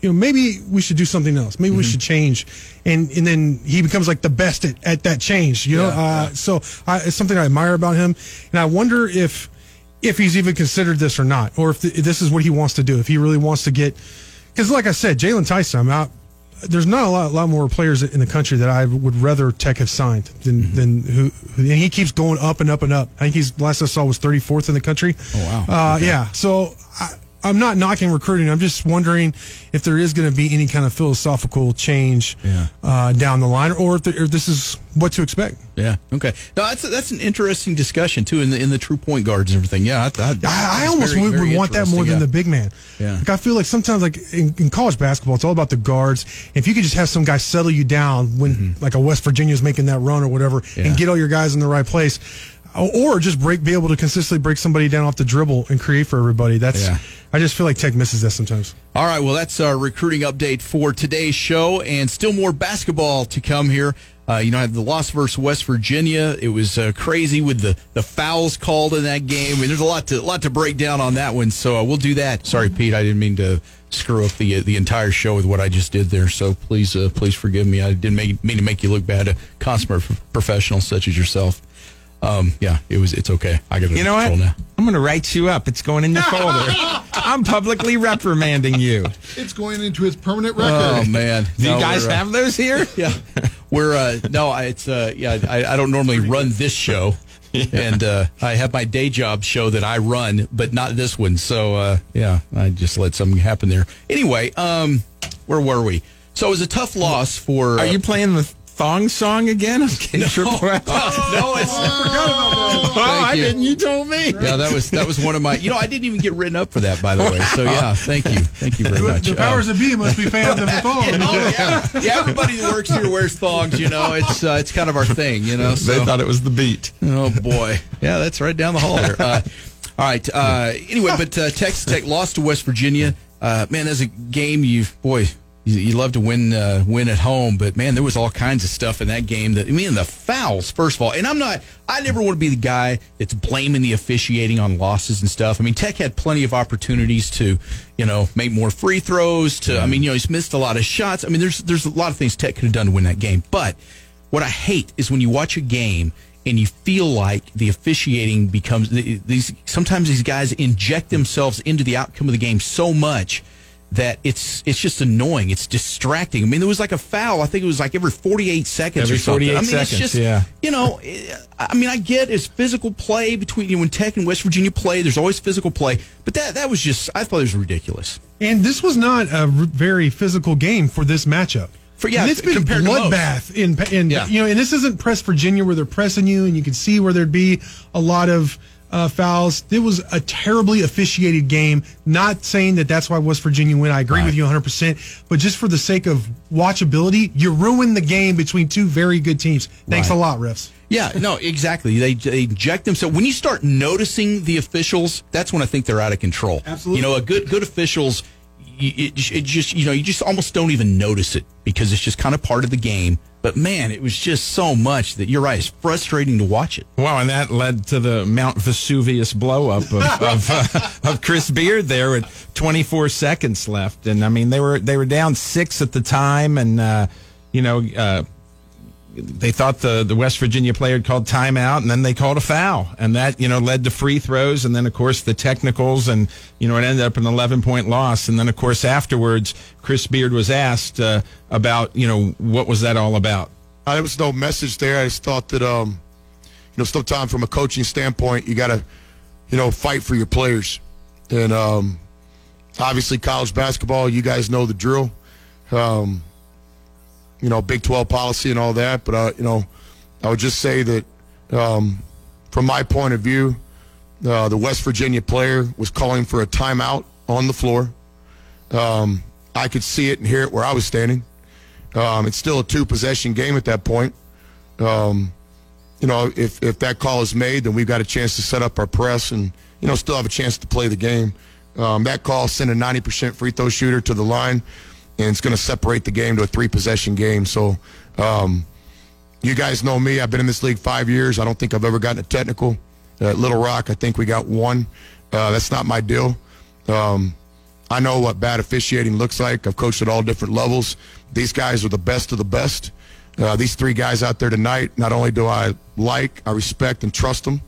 you know, maybe we should do something else. Maybe we should change, and and then he becomes like the best at, at that change. You know, Yeah, uh, so I, it's something I admire about him, and I wonder if if he's even considered this or not, or if, th- if this is what he wants to do. If he really wants to get, because like I said, Jaylon Tyson, I'm out. There's not a lot, a lot more players in the country that I would rather Tech have signed than than who. And he keeps going up and up and up. I think he's last I saw was 34th in the country. Oh, wow. Uh, Yeah. So I, I'm not knocking recruiting. I'm just wondering if there is going to be any kind of philosophical change Yeah. uh, down the line, or if, the, if this is what to expect. Yeah. Okay. No, that's that's an interesting discussion too in the in the true point guards and everything. Yeah. I, I, I, I almost very, would, very would want that more interesting, than the big man. Yeah. Like I feel like sometimes, like in, in college basketball, it's all about the guards. If you could just have some guy settle you down when, like a West Virginia is making that run or whatever, Mm-hmm. Yeah. and get all your guys in the right place, or, just break, be able to consistently break somebody down off the dribble and create for everybody. That's. Yeah. I just feel like Tech misses that sometimes. All right, well, that's our recruiting update for today's show, and still more basketball to come here. Uh, you know, I had the loss versus West Virginia. It was uh, crazy with the, the fouls called in that game. I mean, there's a lot to lot to break down on that one, so uh, we'll do that. Sorry, Pete, I didn't mean to screw up the uh, the entire show with what I just did there. So please, uh, please forgive me. I didn't make, mean to make you look bad. A consummate professional such as yourself. Um, yeah, it was. It's okay. I got it You know what? now. I'm going to write you up. It's going in your folder. I'm publicly reprimanding you. It's going into his permanent record. Oh man, Do No, you guys we're, uh, have those here? yeah we're uh no I- it's uh yeah i, I don't normally run this show and uh i have my day job show that i run but not this one so uh yeah i just let something happen there anyway um where were we so it was a tough loss for Are uh, you playing the thong song again? Okay, no, triple L. no it's Oh, Thank I you. didn't. You told me. yeah that was that was one of my you know i didn't even get written up for that by the way so yeah thank you thank you very much The powers that be must be fans of the thong. Oh, yeah. yeah, everybody that works here wears thongs. You know, it's uh, it's kind of our thing. You know, They thought it was the beat. Oh boy, yeah, that's right down the hall there. Uh, all right. Uh, anyway, but uh, Texas Tech lost to West Virginia. Uh, man, as a game, you boy, you, love to win uh, win at home, but man, there was all kinds of stuff in that game. That I mean, the fouls first of all, and I'm not. I never want to be the guy that's blaming the officiating on losses and stuff. I mean, Tech had plenty of opportunities to, you know, make more free throws. To I mean, you know, he's missed a lot of shots. I mean, there's there's a lot of things Tech could have done to win that game, but what I hate is when you watch a game and you feel like the officiating becomes these sometimes these guys inject themselves into the outcome of the game so much that it's it's just annoying. It's distracting. I mean, there was like a foul. I think it was like every 48 seconds Every or something. 48 I mean, it's seconds, just yeah. you know, I mean, I get it's physical play between you know, when Tech and West Virginia play. There's always physical play, but that that was just I thought it was ridiculous. And this was not a r- very physical game for this matchup. For- yeah, And it's been compared to most. bloodbath in in Yeah. you know, and this isn't press Virginia where they're pressing you, and you can see where there'd be a lot of uh, fouls. It was a terribly officiated game. Not saying that that's why West Virginia win. I agree with you 100, percent but just for the sake of watchability, you ruined the game between two very good teams. Thanks Right. a lot, refs. Yeah, no, exactly. They, they inject themselves. When you start noticing the officials, that's when I think they're out of control. Absolutely. You know, a good good officials, it, it just you know you just almost don't even notice it because it's just kind of part of the game. But man, it was just so much that you're right. It's frustrating to watch it. Wow, and that led to the Mount Vesuvius blowup of of, uh, of Chris Beard there with 24 seconds left, and I mean they were they were down six at the time, and uh, you know uh, they thought the the West Virginia player had called timeout, and then they called a foul, and that you know led to free throws, and then of course the technicals, and you know it ended up an 11 point loss, and then of course afterwards Chris Beard was asked uh, about you know what was that all about. Uh, there was no message there. I just thought that, um, you know, sometimes from a coaching standpoint, you got to, you know, fight for your players. And um, obviously, college basketball, you guys know the drill. Um, you know, Big 12 policy and all that. But, uh, you know, I would just say that um, from my point of view, uh, the West Virginia player was calling for a timeout on the floor. Um, I could see it and hear it where I was standing. Um, it's still a two possession game at that point. Um, you know, if, if that call is made, then we've got a chance to set up our press and, you know, still have a chance to play the game. Um, that call sent a 90% free throw shooter to the line, and it's going to separate the game to a three possession game. So, um, you guys know me. I've been in this league five years. I don't think I've ever gotten a technical. Uh, at Little Rock, I think we got one. Uh, that's not my deal. Um, I know what bad officiating looks like. I've coached at all different levels. These guys are the best of the best. Uh, these three guys out there tonight, not only do I like, I respect and trust them,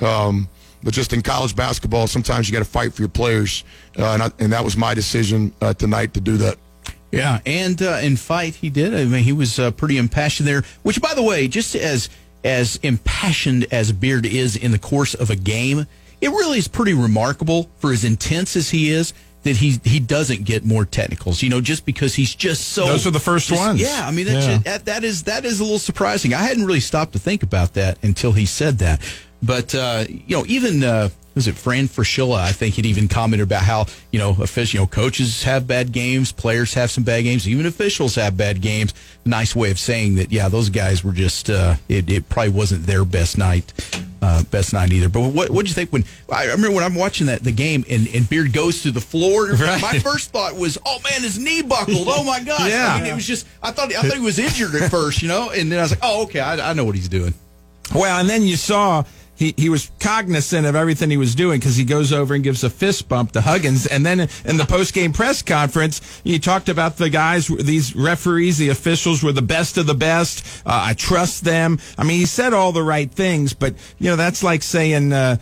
um, but just in college basketball, sometimes you got to fight for your players. Uh, and, I, and that was my decision uh, tonight to do that. Yeah, and uh, in fight he did. I mean, he was uh, pretty impassioned there. Which, by the way, just as as impassioned as Beard is in the course of a game, it really is pretty remarkable for as intense as he is that he he doesn't get more technicals. You know, just because he's just so. Those were the first just- ones. Yeah, I mean that's Yeah. that, that is that is a little surprising. I hadn't really stopped to think about that until he said that. But uh, you know, even uh, was it Fran Fraschilla? I think he'd even commented about how you know official, you know, coaches have bad games, players have some bad games, even officials have bad games. Nice way of saying that. Yeah, those guys were just. Uh, it, it probably wasn't their best night. Uh, best night either. But what what did you think when I remember when I'm watching that the game and, and Beard goes to the floor? Right. My first thought was, oh man, his knee buckled. Oh my gosh. Yeah. I mean, it was just I thought I thought he was injured at first, you know, and then I was like, oh okay, I, I know what he's doing. Well, and then you saw he, he was cognizant of everything he was doing because he goes over and gives a fist bump to Huggins. And then in the post game press conference, he talked about the guys, these referees, the officials were the best of the best. Uh, I trust them. I mean, he said all the right things, but, you know, that's like saying, uh,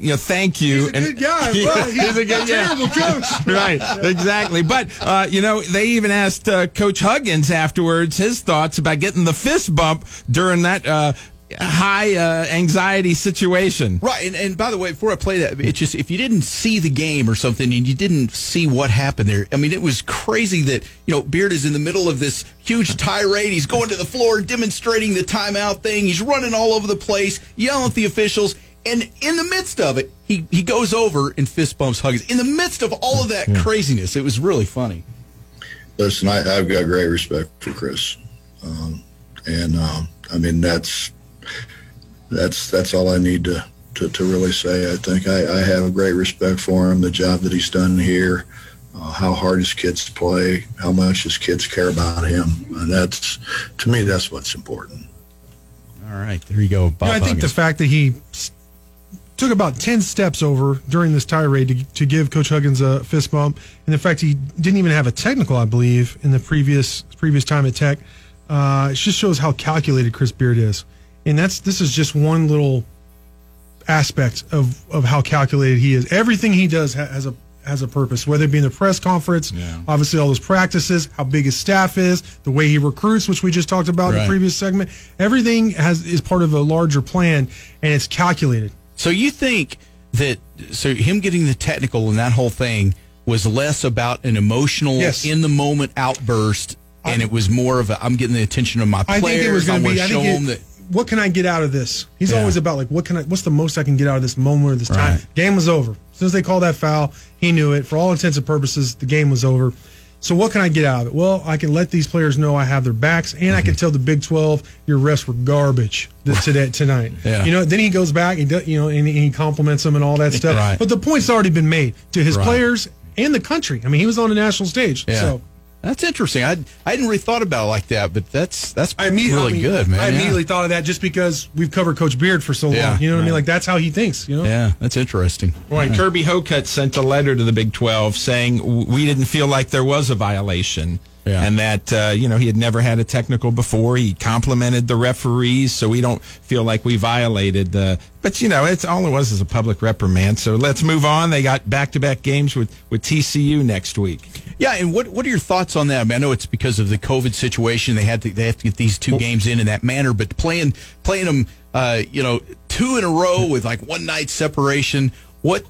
you know, thank you. He's a good guy, but he's a terrible coach. right, exactly. But uh, you know, they even asked uh, Coach Huggins afterwards his thoughts about getting the fist bump during that uh, high uh, anxiety situation. Right, and, and by the way, before I play that, it's just if you didn't see the game or something and you didn't see what happened there, I mean, it was crazy that you know Beard is in the middle of this huge tirade. He's going to the floor, demonstrating the timeout thing. He's running all over the place, yelling at the officials, and in the midst of it, he he goes over and fist bumps Huggins. In the midst of all of that craziness, it was really funny. listen, I, I've got great respect for Chris, um, and um, I mean that's that's that's all I need to, to, to really say. I think I, I have a great respect for him, the job that he's done here, uh, how hard his kids play, how much his kids care about him, and that's to me that's what's important. All right, there you go, Bob. You know, I think the fact that he took about 10 steps over during this tirade to, to give Coach Huggins a fist bump, and the fact he didn't even have a technical, I believe, in the previous previous time at Tech, uh, it just shows how calculated Chris Beard is. And that's this is just one little aspect of, of how calculated he is. Everything he does ha- has a has a purpose, whether it be in the press conference, obviously all those practices, how big his staff is, the way he recruits, which we just talked about in Right. the previous segment. Everything has is part of a larger plan, and it's calculated. So you think that so him getting the technical and that whole thing was less about an emotional Yes. in the moment outburst, and it was more of a I'm getting the attention of my players. I think it was going to be. I think it, that what can I get out of this? He's Yeah. always about like what can I? What's the most I can get out of this moment or this time? Right. Game was over. As soon as they called that foul, he knew it. For all intents and purposes, the game was over. So what can I get out of it? Well, I can let these players know I have their backs, and Mm-hmm. I can tell the Big Twelve your refs were garbage today tonight. Yeah. You know. Then he goes back and you know and, he compliments them and all that stuff. Right. But the point's already been made to his Right. players and the country. I mean, he was on the national stage. yeah. So That's interesting. I I hadn't really thought about it like that, but that's that's I immediately, really I mean, good, man. I Yeah. immediately thought of that just because we've covered Coach Beard for so long. Yeah, you know what I mean? Like that's how he thinks. You know. Yeah, that's interesting. Well, and Kirby Hocutt sent a letter to the Big 12 saying we didn't feel like there was a violation. Yeah. And that, uh, you know, he had never had a technical before. He complimented the referees, so we don't feel like we violated the. But, you know, it's all it was is a public reprimand. So let's move on. They got back to back games with, with TCU next week. Yeah, and what what are your thoughts on that? I, mean, I know it's because of the COVID situation. They had to they have to get these two games in in that manner, but playing playing them, uh, you know, two in a row with like one night separation. What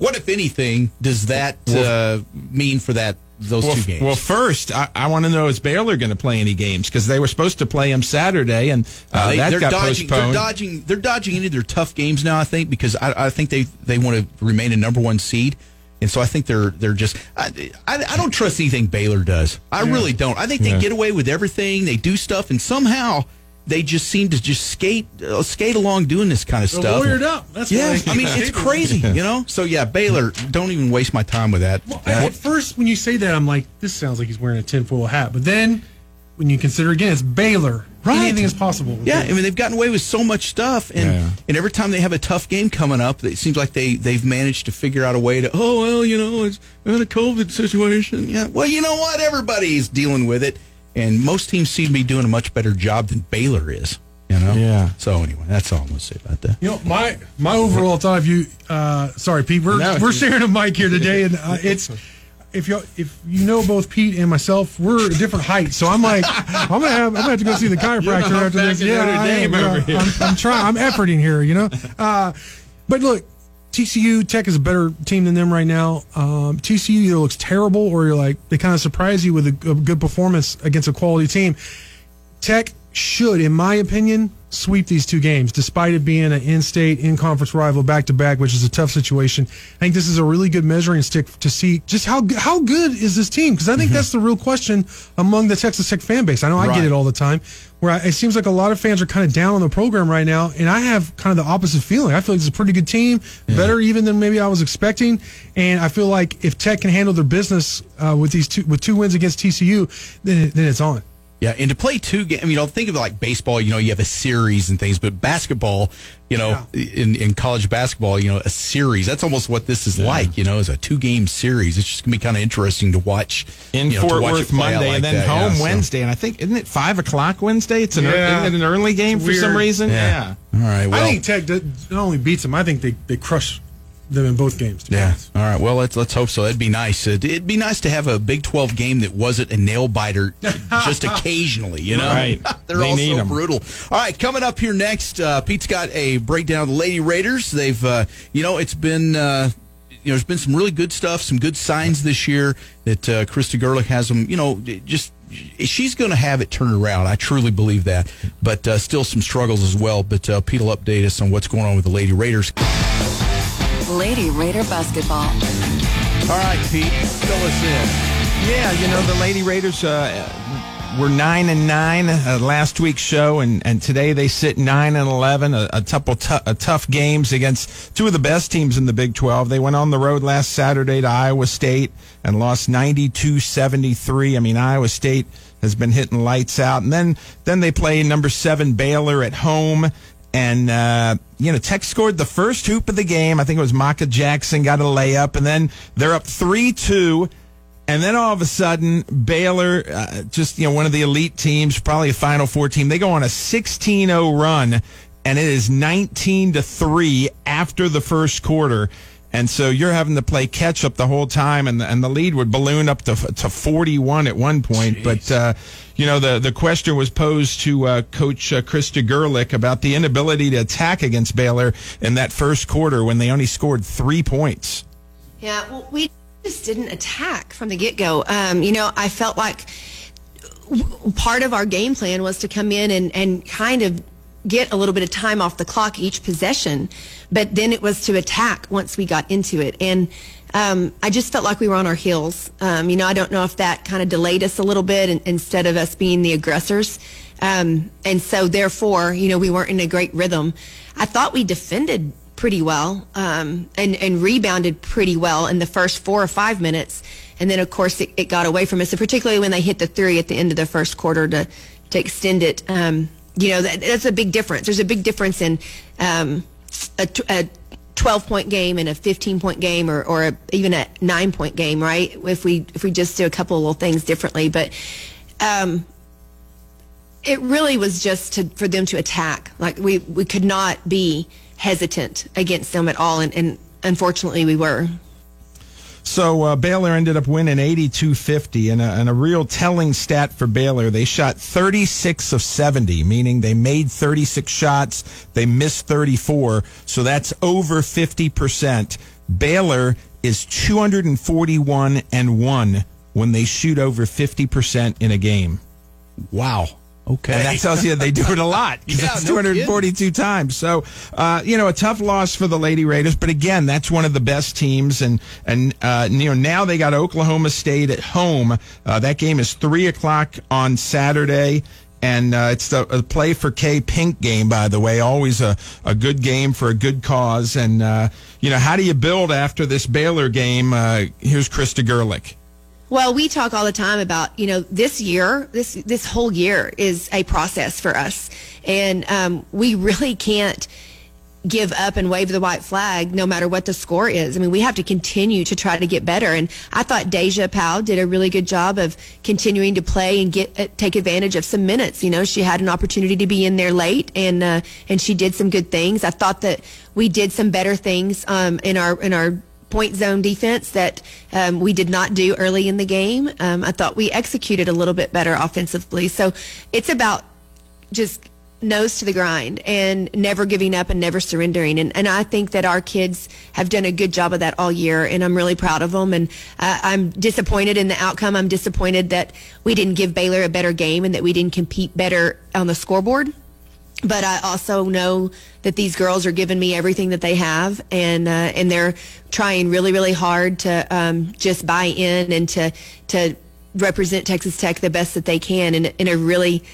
what if anything does that uh, mean for that those Well, two games? well, first, I, I want to know is Baylor going to play any games because they were supposed to play them Saturday, and uh, they, that got dodging. They're dodging. They're dodging any of their tough games now. I think because I, I think they they want to remain a number one seed, and so I think they're they're just. I, I, I don't trust anything Baylor does. I really don't. I think they Yeah. get away with everything. They do stuff, and somehow they just seem to just skate uh, skate along doing this kind of They're stuff. lawyered up. That's yeah. I mean it's crazy, you know. So yeah, Baylor, don't even waste my time with that. I- At first, when you say that, I'm like, this sounds like he's wearing a tinfoil hat. But then, when you consider again, it's Baylor. Right. Anything is possible. Yeah, Baylor. I mean they've gotten away with so much stuff, and Yeah. and every time they have a tough game coming up, it seems like they they've managed to figure out a way to oh well you know it's in a COVID situation. Yeah, well you know what everybody's dealing with it, and most teams seem to be doing a much better job than Baylor is. You know. Yeah. So anyway, that's all I'm going to say about that. You know, my my overall thought of you. Uh, sorry, Pete. We're No. we're sharing a mic here today, and uh, it's if you if you know both Pete and myself, we're a different height. So I'm like, I'm gonna have I'm gonna have to go see the chiropractor after this. Yeah, I am. Dame over Yeah, here. I'm, I'm trying. I'm efforting here. You know. Uh, but look, TCU Tech is a better team than them right now. Um, TCU either looks terrible or you're like they kind of surprise you with a, a good performance against a quality team. Tech should, in my opinion, sweep these two games, despite it being an in-state, in-conference rival back to back, which is a tough situation. I think this is a really good measuring stick to see just how how good is this team because I think that's the real question among the Texas Tech fan base. I know I Right. get it all the time. Where I, it seems like a lot of fans are kind of down on the program right now, and I have kind of the opposite feeling. I feel like it's a pretty good team, better even than maybe I was expecting, and I feel like if Tech can handle their business uh, with these two with two wins against TCU, then it, then it's on. Yeah, and to play two games, I mean, you know, think of it like baseball, you know, you have a series and things, but basketball, you know, in, in college basketball, you know, a series, that's almost what this is like, you know, is a two game series. It's just going to be kind of interesting to watch. in you know, to Fort watch Worth Monday like and then that, home yeah, so- Wednesday. And I think isn't it five o'clock Wednesday? It's an ear- Yeah. isn't it an early game for some reason. Yeah. All right. Well, I think Tech not only beats them, I think they, they crush them in both games. to Yeah. honest. All right. Well, let's let's hope so. That'd be nice. Uh, It'd be nice to have a Big Twelve game that wasn't a nail biter just occasionally. You know, Right. They're They all need so 'em. brutal. All right. Coming up here next, uh, Pete's got a breakdown of the Lady Raiders. They've, uh, you know, it's been. Uh, you know, there's been some really good stuff, some good signs this year that uh, Krista Gerlich has them. You know, just she's going to have it turned around. I truly believe that, but uh, still some struggles as well. But uh, Pete will update us on what's going on with the Lady Raiders. Lady Raider basketball. All right, Pete, fill us in. Yeah, you know the Lady Raiders uh, were nine and nine uh, last week's show, and, and today they sit nine and eleven. A, a couple tou- a tough games against two of the best teams in the Big Twelve. They went on the road last Saturday to Iowa State and lost 92-73. I mean, Iowa State has been hitting lights out, and then then they play number seven Baylor at home. And, uh, you know, Tech scored the first hoop of the game. I think it was Maka Jackson got a layup. And then they're up 3 2. And then all of a sudden, Baylor, uh, just, you know, one of the elite teams, probably a Final Four team, they go on a 16 0 run. And it is 19 to 3 after the first quarter. And so you're having to play catch up the whole time, and the, and the lead would balloon up to to 41 at one point. But uh, you know, the the question was posed to uh, Coach uh, Krista Gerlich about the inability to attack against Baylor in that first quarter when they only scored three points. Yeah, well, we just didn't attack from the get go. Um, you know, I felt like part of our game plan was to come in and, and kind of get a little bit of time off the clock each possession, but then it was to attack once we got into it. And um, I just felt like we were on our heels. Um, you know, I don't know if that kind of delayed us a little bit in, instead of us being the aggressors. Um, and so, therefore, you know, we weren't in a great rhythm. I thought we defended pretty well um, and, and rebounded pretty well in the first four or five minutes. And then, of course, it, it got away from us, and particularly when they hit the three at the end of the first quarter to, to extend it. Um, you know, that, that's a big difference. There's a big difference in um, a, a 12 point game and a 15 point game or, or a, even a nine point game, right? If we, if we just do a couple of little things differently. But, um, it really was just to, for them to attack. Like we, we could not be hesitant against them at all. And, and unfortunately we were. So uh, Baylor ended up winning 82-50, and a, and a real telling stat for Baylor. They shot 36 of 70, meaning they made 36 shots, they missed 34, so that's over 50%. Baylor is 241 and 1 when they shoot over 50% in a game. Wow. Okay. And that tells you they do it a lot. Yeah, that's no 242 times. So, uh, you know, a tough loss for the Lady Raiders. But again, that's one of the best teams. And, and uh, you know, now they got Oklahoma State at home. Uh, that game is 3 o'clock on Saturday. And uh, it's the a play for K Pink game, by the way. Always a, a good game for a good cause. And, uh, you know, how do you build after this Baylor game? Uh, here's Krista Gerlich. Well, we talk all the time about, you know, this year, this, this whole year is a process for us. And, um, we really can't give up and wave the white flag no matter what the score is. I mean, we have to continue to try to get better. And I thought Deja Powell did a really good job of continuing to play and get, uh, take advantage of some minutes. You know, she had an opportunity to be in there late and, uh, and she did some good things. I thought that we did some better things, um, in our, in our, point zone defense that um, we did not do early in the game. Um, I thought we executed a little bit better offensively. So it's about just nose to the grind and never giving up and never surrendering. And, and I think that our kids have done a good job of that all year, and I'm really proud of them. And uh, I'm disappointed in the outcome. I'm disappointed that we didn't give Baylor a better game and that we didn't compete better on the scoreboard. But I also know that these girls are giving me everything that they have, and uh, and they're trying really, really hard to um, just buy in and to to represent Texas Tech the best that they can in, in a really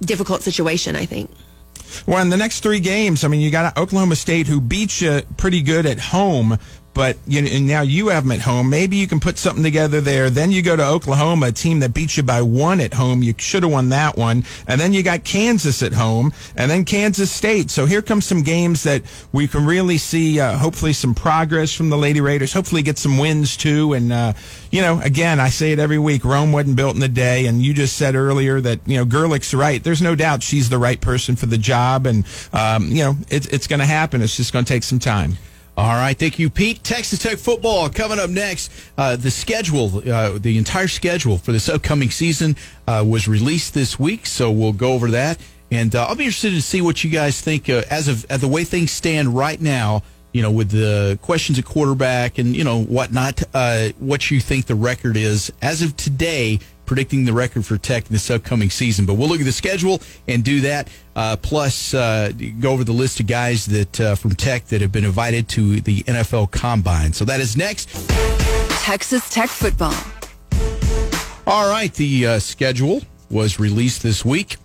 difficult situation. I think. Well, in the next three games, I mean, you got Oklahoma State who beat you pretty good at home, but you know, now you have them at home. Maybe you can put something together there. Then you go to Oklahoma, a team that beat you by one at home. You should have won that one. And then you got Kansas at home, and then Kansas State. So here comes some games that we can really see, uh, hopefully, some progress from the Lady Raiders. Hopefully, get some wins too. And, uh, you know, again, I say it every week Rome wasn't built in a day. And you just said earlier that, you know, Gerlich's right. There's no doubt she's the right person for the job. And, um, you know, it, it's going to happen. It's just going to take some time. All right, thank you, Pete. Texas Tech football coming up next. Uh, the schedule, uh, the entire schedule for this upcoming season uh, was released this week, so we'll go over that. And uh, I'll be interested to see what you guys think uh, as of as the way things stand right now. You know, with the questions at quarterback and you know whatnot, uh, what you think the record is as of today predicting the record for Tech in this upcoming season. But we'll look at the schedule and do that. Uh, plus, uh, go over the list of guys that uh, from Tech that have been invited to the NFL Combine. So that is next. Texas Tech football. All right, the uh, schedule was released this week.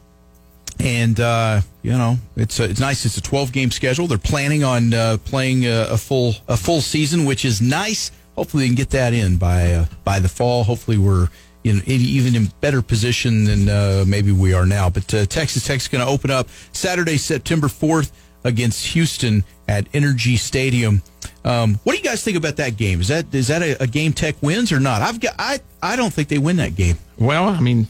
And uh, you know it's uh, it's nice. It's a 12 game schedule. They're planning on uh, playing a, a full a full season, which is nice. Hopefully, they can get that in by uh, by the fall. Hopefully, we're in, in even in better position than uh, maybe we are now. But uh, Texas Tech's going to open up Saturday, September 4th against Houston at NRG Stadium. Um, what do you guys think about that game? Is that is that a, a game Tech wins or not? I've got I I don't think they win that game. Well, I mean,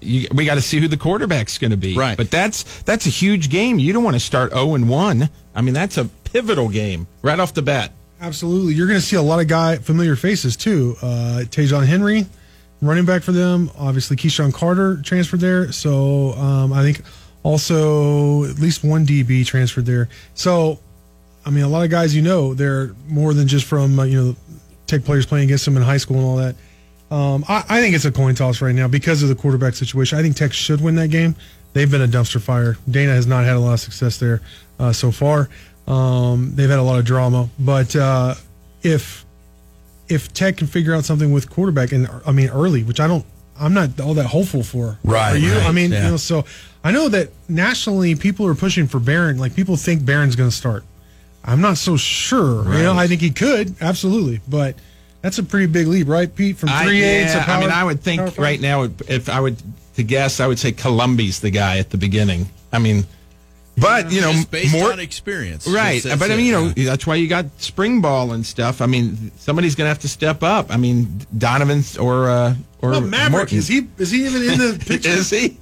you, we got to see who the quarterback's going to be. Right. But that's that's a huge game. You don't want to start 0 and 1. I mean, that's a pivotal game right off the bat. Absolutely. You're going to see a lot of guy familiar faces too. Uh, Ta'Zhawn Henry, running back for them. Obviously, KeSean Carter transferred there. So um, I think also at least one DB transferred there. So, I mean, a lot of guys you know, they're more than just from, uh, you know, Tech players playing against them in high school and all that. Um, I, I think it's a coin toss right now because of the quarterback situation. I think Tech should win that game. They've been a dumpster fire. Dana has not had a lot of success there uh, so far. Um, they've had a lot of drama, but uh, if if Tech can figure out something with quarterback and I mean early, which I don't, I'm not all that hopeful for. Right, Are you? right, I mean, yeah. you know, so I know that nationally people are pushing for Behren. Like people think Behren's going to start. I'm not so sure. You know, I think he could absolutely, but that's a pretty big leap, right, Pete? From I, three to yeah. I mean, I would think right now, if I would to guess, I would say Colombi's the guy at the beginning. I mean, but you know, Just based more on experience, right? But I that's mean, you it, know, that's why you got spring ball and stuff. I mean, somebody's going to have to step up. I mean, Donovan's or uh, or Well, Maverick Morton. is he? Is he even in the picture? Is he?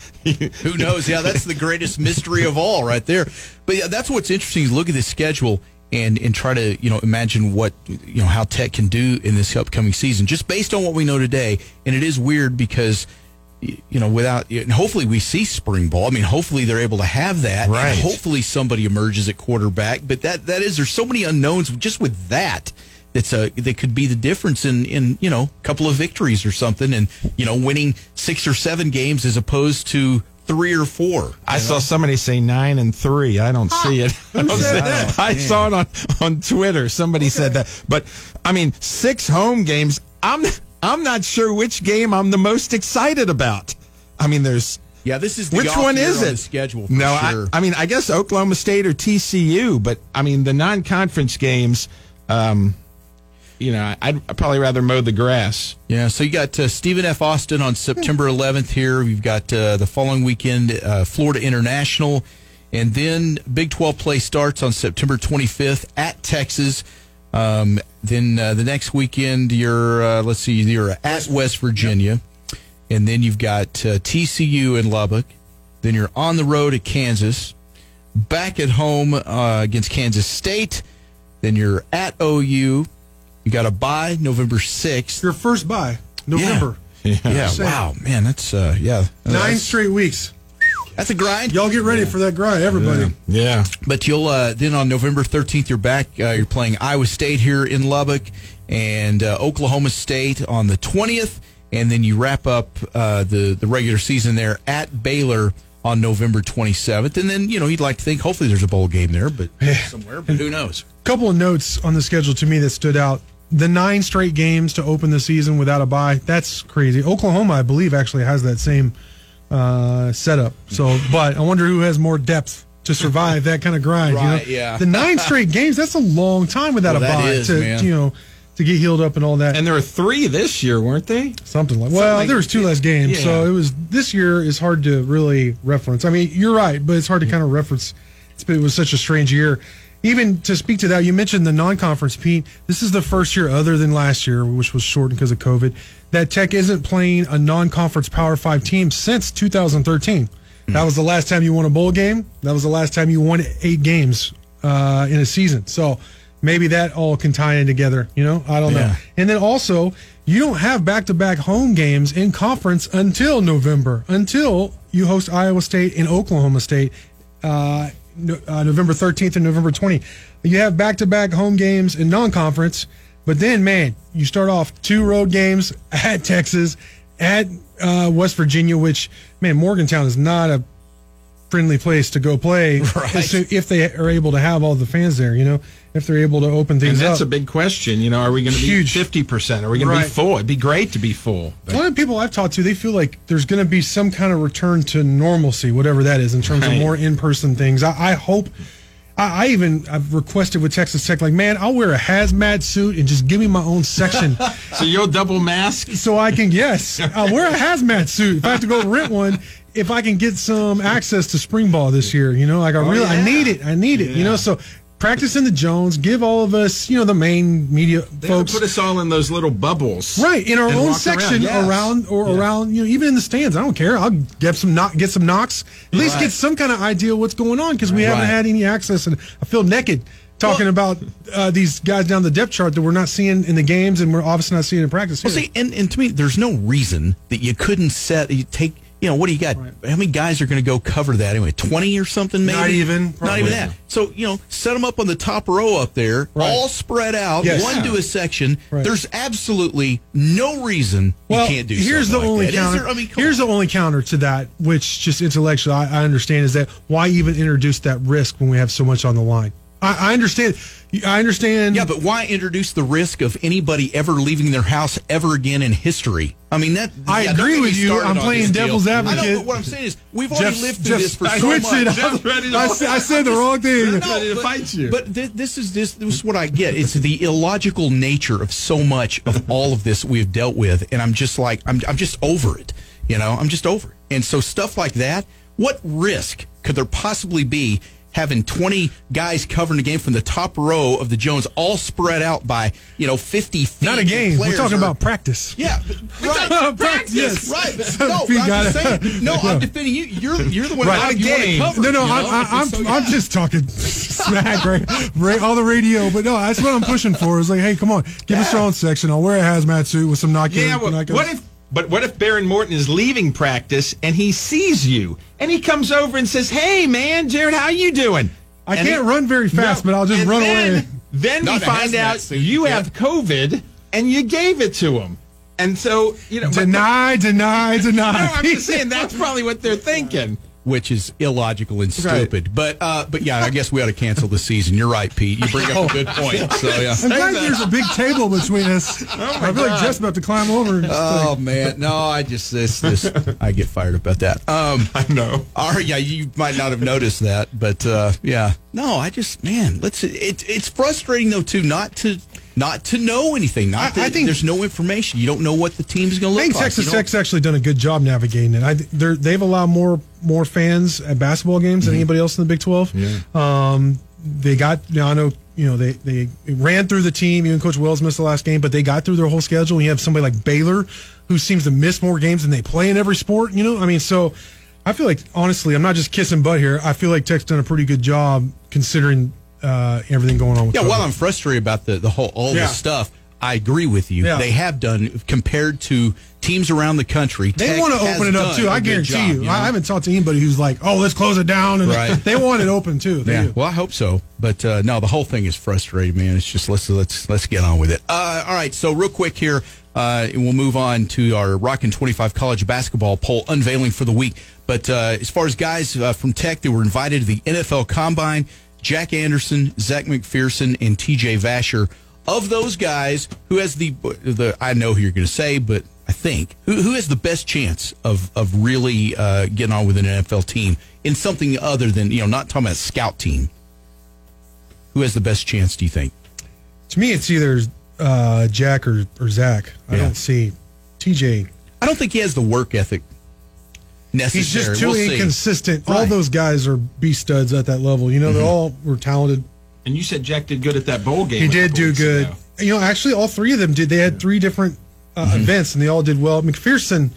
Who knows? Yeah, that's the greatest mystery of all, right there. But yeah, that's what's interesting. Is look at the schedule and and try to you know imagine what you know how Tech can do in this upcoming season, just based on what we know today. And it is weird because y- you know without and hopefully we see spring ball. I mean, hopefully they're able to have that. and Right. hopefully somebody emerges at quarterback. But that that is there's so many unknowns just with that. That's a that could be the difference in in you know a couple of victories or something, and you know winning six or seven games as opposed to three or four. I saw somebody say nine and three. I don't see it. I, don't see it. I saw it on, on Twitter. Somebody said that. But I mean, six home games. I'm I'm not sure which game I'm the most excited about. I mean, there's Yeah, this is the which one is on it? the schedule. For no, sure. I, I mean, I guess Oklahoma State or TCU, but I mean the non-conference games. Um, you know, I'd, I'd probably rather mow the grass. Yeah, so you got uh, Stephen F. Austin on September 11th here. You've got uh, the following weekend, uh, Florida International. And then Big 12 play starts on September 25th at Texas. Um, then uh, the next weekend, you're, uh, let's see, you're at West Virginia. And then you've got uh, TCU in Lubbock. Then you're on the road at Kansas. Back at home uh, against Kansas State. Then you're at OU. You got a bye November 6th. Your first buy, November. Yeah, Saying. wow, man, that's uh, yeah, Nine That's- straight weeks. That's a grind. Y'all get ready for that grind, everybody. Yeah. But you'll uh, then on November 13th, you're back. Uh, you're playing Iowa State here in Lubbock and uh, Oklahoma State on the 20th, and then you wrap up uh, the the regular season there at Baylor on November 27th. And then you know you'd like to think hopefully there's a bowl game there, but somewhere, but who knows? A couple of notes on the schedule to me that stood out. The nine straight games to open the season without a bye. That's crazy. Oklahoma, I believe, actually has that same uh, setup. So, but I wonder who has more depth to survive that kind of grind. you know? Right, yeah. The nine straight games. That's a long time without Well, a that bye is, to man. you know to get healed up and all that. And there were three this year, weren't they? Something like well, like- there was two less games, Yeah. so it was this year is hard to really reference. I mean, you're right, but it's hard to kind of reference. It's been, it was such a strange year. Even to speak to that, you mentioned the non-conference, Pete. This is the first year, other than last year, which was shortened because of COVID, that Tech isn't playing a non-conference Power Five team since 2013. That was the last time you won a bowl game. That was the last time you won eight games uh, in a season. So maybe that all can tie in together. You know, I don't know. And then also, you don't have back to back home games in conference until November, until you host Iowa State and Oklahoma State uh, no, uh, November 13th and November 20th. You have back to back home games in non conference, but then, man, you start off two road games at Texas, at uh, West Virginia, which, man, Morgantown is not a friendly place to go play Right. if they are able to have all the fans there, you know, if they're able to open things up. And that's up. a big question. You know, are we going to be Huge. fifty percent? Are we going to be full? It'd be great to be full. A lot of people I've talked to, they feel like there's going to be some kind of return to normalcy, whatever that is, in terms of more in-person things. I, I hope. I, I even I've requested with Texas Tech, like, man, I'll wear a hazmat suit and just give me my own section, So you'll double mask. so I can yes, I'll wear a hazmat suit if I have to go rent one. If I can get some access to spring ball this year, you know, like I oh, really, I need it, I need it, you know. So practice in the Jones, give all of us, you know, the main media They folks, put us all in those little bubbles, Right in our own section yes. around or Yeah. around you know even in the stands. I don't care. I'll get some knock, get some knocks. At least Right. get some kind of idea what's going on because we haven't had any access. And I feel naked talking about uh, these guys down the depth chart that we're not seeing in the games and we're obviously not seeing in practice. Well, see, and, and to me, there's no reason that you couldn't set, you take, you know, what do you got? How many guys are going to go cover that anyway? 20 or something, maybe? Not even, Not even that. So, you know, set them up on the top row up there, Right. all spread out, Yes. one to a section. Right. There's absolutely no reason well, you can't do here's the like only that. Counter. there- I mean, here's on. the only counter to that, which just intellectually I, I understand, is that why even introduce that risk when we have so much on the line? I, I understand. I understand. Yeah, but why introduce the risk of anybody ever leaving their house ever again in history? I mean, that. I yeah, agree with you. I'm playing this deal. devil's I know, advocate. but what I'm saying is, we've already Jeff, lived through Jeff, this for so switched much. it. Jeff's ready to- I, said, I said the wrong thing. ready to but, fight you. But th- this is this, this is what I get. It's the illogical nature of so much of all of this we've dealt with, and I'm just like I'm I'm just over it. You know, I'm just over it. And so stuff like that. What risk could there possibly be? Having 20 guys covering the game from the top row of the Jones, all spread out by you know 50 feet. Not a game. We're talking are- about practice. yeah, right. Practice, yes. Right, but no, if you but I'm just saying. No, I'm defending you. You're you're the one Right. you want Game. cover. No, no, you I'm, know? I- I'm, So, I'm just talking smack, right? right? All the radio, but no, that's what I'm pushing for. Is like, hey, come on, give us your own section. I'll wear a hazmat suit with some knock. Yeah, well, what if? But what if Behren Morton is leaving practice and he sees you and he comes over and says, "Hey, man, Jarrett, how you doing?" I And can't he- run very fast, No, but I'll just run then, away. Then we Not a find out suit, you yeah. have COVID and you gave it to him, and so you know. but- Deny, deny, deny. No, I'm just saying that's probably what they're thinking. Which is illogical and stupid. But uh, but yeah, I guess we ought to cancel the season. You're right, Pete. You bring up a good point. So yeah. I'm glad there's a big table between us. I feel like Jeff's about to climb over. Oh like, man, no! I just this this I get fired about that. Um, I know. all right, yeah, you might not have noticed that, but uh, yeah, no, I just man, let's. It, it's frustrating though too, not to not to know anything. Not I- that I think- there's no information. You don't know what the team's going to I look think like. Texas You don't- Tech's actually done a good job navigating it. I, they've allowed more more fans at basketball games Mm-hmm. than anybody else in the Big Twelve. Um, they got you know, I know you know they they ran through the team. Even Coach Wells missed the last game, but they got through their whole schedule. And you have somebody like Baylor who seems to miss more games than they play in every sport. You know, I mean, so I feel like honestly, I'm not just kissing butt here. I feel like Tech's done a pretty good job considering uh, everything going on. with Yeah, COVID. while I'm frustrated about the, the whole all Yeah. this stuff, I agree with you. Yeah. They have done compared to teams around the country. They Tech want to open it up too. I guarantee job, you. know? I haven't talked to anybody who's like, "Oh, let's close it down." And Right. they want it open too. They yeah. do. Well, I hope so. But uh, no, the whole thing is frustrating, man. It's just let's let's let's get on with it. Uh, all right. So real quick here, uh, and we'll move on to our Rockin' 25 college basketball poll unveiling for the week. But uh, as far as guys uh, from Tech that were invited to the NFL Combine, Jack Anderson, Zech McPhearson, and T.J. Vasher. Of those guys, who has the the I know who you're going to say, but I think who who has the best chance of of really uh, getting on with an NFL team in something other than you know not talking about scout team. Who has the best chance? Do you think? To me, it's either uh, Jack or, or Zach. I Yeah. don't see TJ. I don't think he has the work ethic necessary. He's just too We'll see. inconsistent. All Right. those guys are B studs at that level. You know, they Mhm. all were talented. And you said Jack did good at that bowl game. He did do good. ago. You know, actually, all three of them did. They had three different uh, Mm-hmm. events, and they all did well. McPhearson,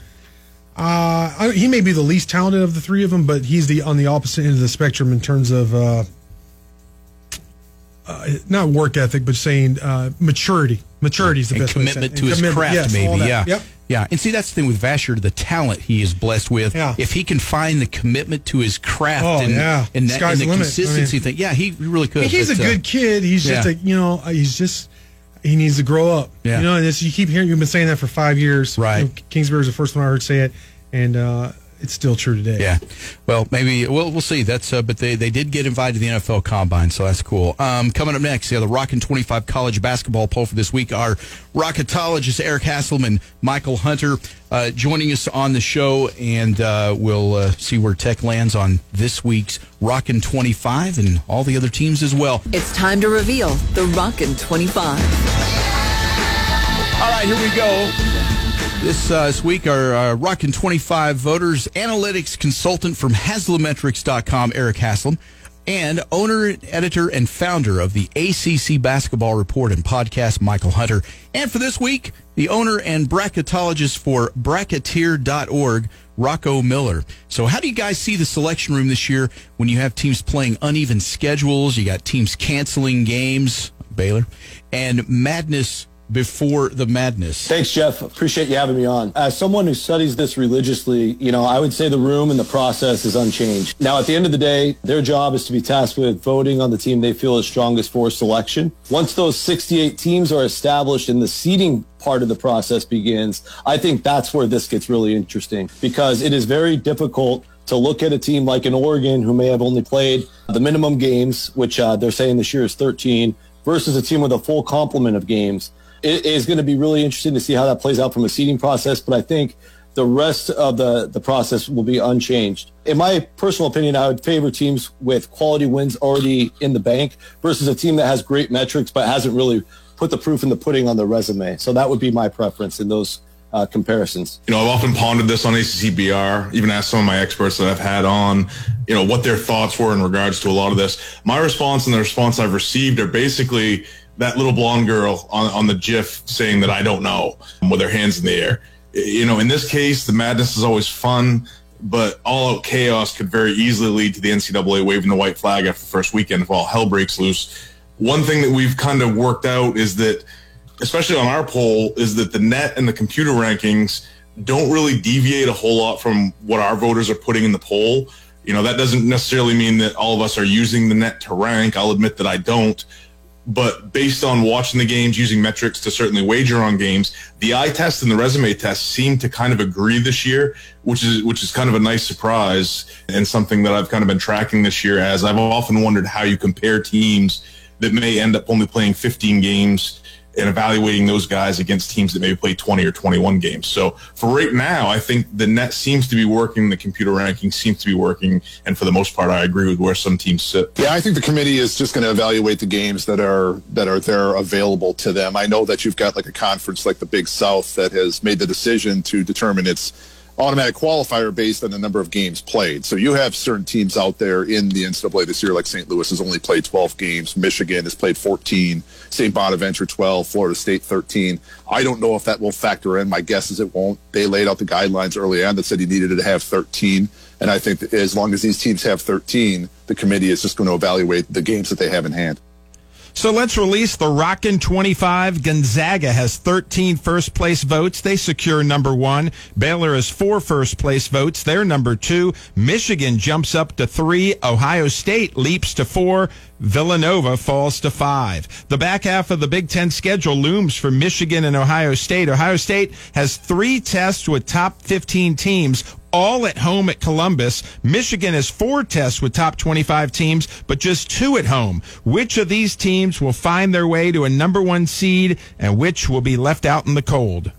uh, I, he may be the least talented of the three of them, but he's the on the opposite end of the spectrum in terms of uh, uh, not work ethic, but saying uh, maturity. Maturity is the and best way to say commitment to And his commitment, craft, yes, maybe. Yeah, Yep. yeah. And see, that's the thing with Vasher, the talent he is blessed with. Yeah. If he can find the commitment to his craft Oh, and, yeah. and, that, and the the limit. I consistency mean- thing, yeah, he really could. he's but, a uh, good kid. He's just a you know he's just he needs to grow up. Yeah. You know, and this you keep hearing you've been saying that for five years. Right. You know, Kingsbury was the first one I heard say it, and uh, it's still true today. Yeah. Well, maybe we'll we'll see. That's uh, but they they did get invited to the NFL Combine, so that's cool. Um, coming up next, yeah, the Rockin' 25 college basketball poll for this week are rocketologists Eric Hasselman, Michael Hunter, uh, joining us on the show, and uh, we'll uh, see where Tech lands on this week's Rockin' 25 and all the other teams as well. It's time to reveal the Rockin' 25. All right, here we go. This, uh, this week, our uh, Rockin' 25 voters, analytics consultant from Haslametrics.com, Eric Haslam, and owner, editor, and founder of the ACC Basketball Report and podcast, Michael Hunter. And for this week, the owner and bracketologist for bracketeer.org, Rocco Miller. So, how do you guys see the selection room this year when you have teams playing uneven schedules? You got teams canceling games, Baylor, and madness before the madness. Thanks, Jeff. Appreciate you having me on. As someone who studies this religiously, you know, I would say the room and the process is unchanged. Now, at the end of the day, their job is to be tasked with voting on the team they feel is strongest for selection. Once those 68 teams are established and the seeding part of the process begins, I think that's where this gets really interesting because it is very difficult to look at a team like an Oregon who may have only played the minimum games, which uh, they're saying this year is 13, versus a team with a full complement of games it is going to be really interesting to see how that plays out from a seeding process. But I think the rest of the, the process will be unchanged. In my personal opinion, I would favor teams with quality wins already in the bank versus a team that has great metrics but hasn't really put the proof in the pudding on their resume. So that would be my preference in those uh, comparisons. You know, I've often pondered this on ACCBR, even asked some of my experts that I've had on, you know, what their thoughts were in regards to a lot of this. My response and the response I've received are basically that little blonde girl on, on the GIF saying that I don't know with her hands in the air. You know, in this case, the madness is always fun, but all out chaos could very easily lead to the NCAA waving the white flag after the first weekend if all hell breaks loose. One thing that we've kind of worked out is that, especially on our poll, is that the net and the computer rankings don't really deviate a whole lot from what our voters are putting in the poll. You know, that doesn't necessarily mean that all of us are using the net to rank. I'll admit that I don't but based on watching the games, using metrics to certainly wager on games, the eye test and the resume test seem to kind of agree this year, which is which is kind of a nice surprise and something that I've kind of been tracking this year. As I've often wondered how you compare teams that may end up only playing 15 games and evaluating those guys against teams that maybe play 20 or 21 games. So for right now, I think the net seems to be working, the computer ranking seems to be working, and for the most part, I agree with where some teams sit. Yeah, I think the committee is just going to evaluate the games that are that are there available to them. I know that you've got like a conference like the Big South that has made the decision to determine its automatic qualifier based on the number of games played. So you have certain teams out there in the NCAA this year, like St. Louis has only played 12 games, Michigan has played 14, St. Bonaventure 12, Florida State 13. I don't know if that will factor in. My guess is it won't. They laid out the guidelines early on that said you needed to have 13. And I think as long as these teams have 13, the committee is just going to evaluate the games that they have in hand. So let's release the Rockin' 25. Gonzaga has 13 first place votes. They secure number one. Baylor has four first place votes. They're number two. Michigan jumps up to three. Ohio State leaps to four. Villanova falls to five. The back half of the Big Ten schedule looms for Michigan and Ohio State. Ohio State has three tests with top 15 teams all at home at Columbus. Michigan has four tests with top 25 teams, but just two at home. Which of these teams will find their way to a number one seed and which will be left out in the cold?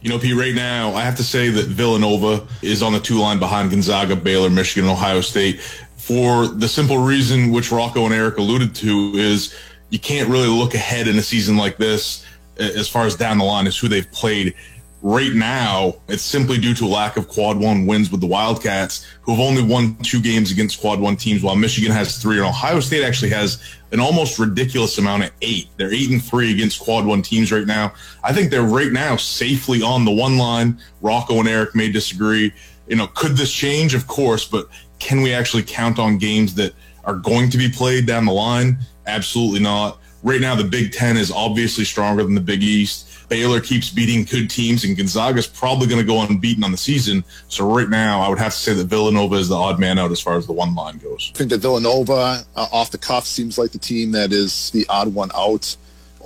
You know, Pete, right now, I have to say that Villanova is on the two line behind Gonzaga, Baylor, Michigan, and Ohio State for the simple reason which Rocco and Eric alluded to is you can't really look ahead in a season like this as far as down the line as who they've played right now, it's simply due to a lack of quad one wins with the Wildcats, who have only won two games against quad one teams, while Michigan has three, and Ohio State actually has an almost ridiculous amount of eight. They're eight and three against quad one teams right now. I think they're right now safely on the one line. Rocco and Eric may disagree. You know, could this change? Of course, but can we actually count on games that are going to be played down the line? Absolutely not. Right now, the Big Ten is obviously stronger than the Big East. Baylor keeps beating good teams, and Gonzaga's probably going to go unbeaten on the season. So right now, I would have to say that Villanova is the odd man out as far as the one line goes. I think that Villanova, uh, off the cuff, seems like the team that is the odd one out.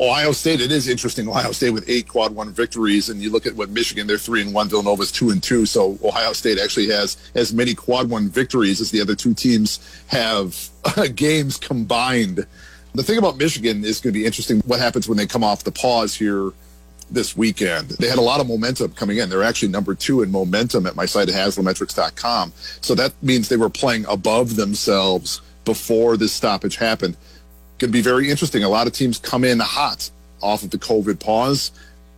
Ohio State, it is interesting. Ohio State with eight quad one victories, and you look at what Michigan, they're three and one. Villanova's two and two. So Ohio State actually has as many quad one victories as the other two teams have games combined. The thing about Michigan is going to be interesting. What happens when they come off the pause here this weekend. They had a lot of momentum coming in. They're actually number two in momentum at my site at haslametrics.com. So that means they were playing above themselves before this stoppage happened. Going to be very interesting. A lot of teams come in hot off of the COVID pause,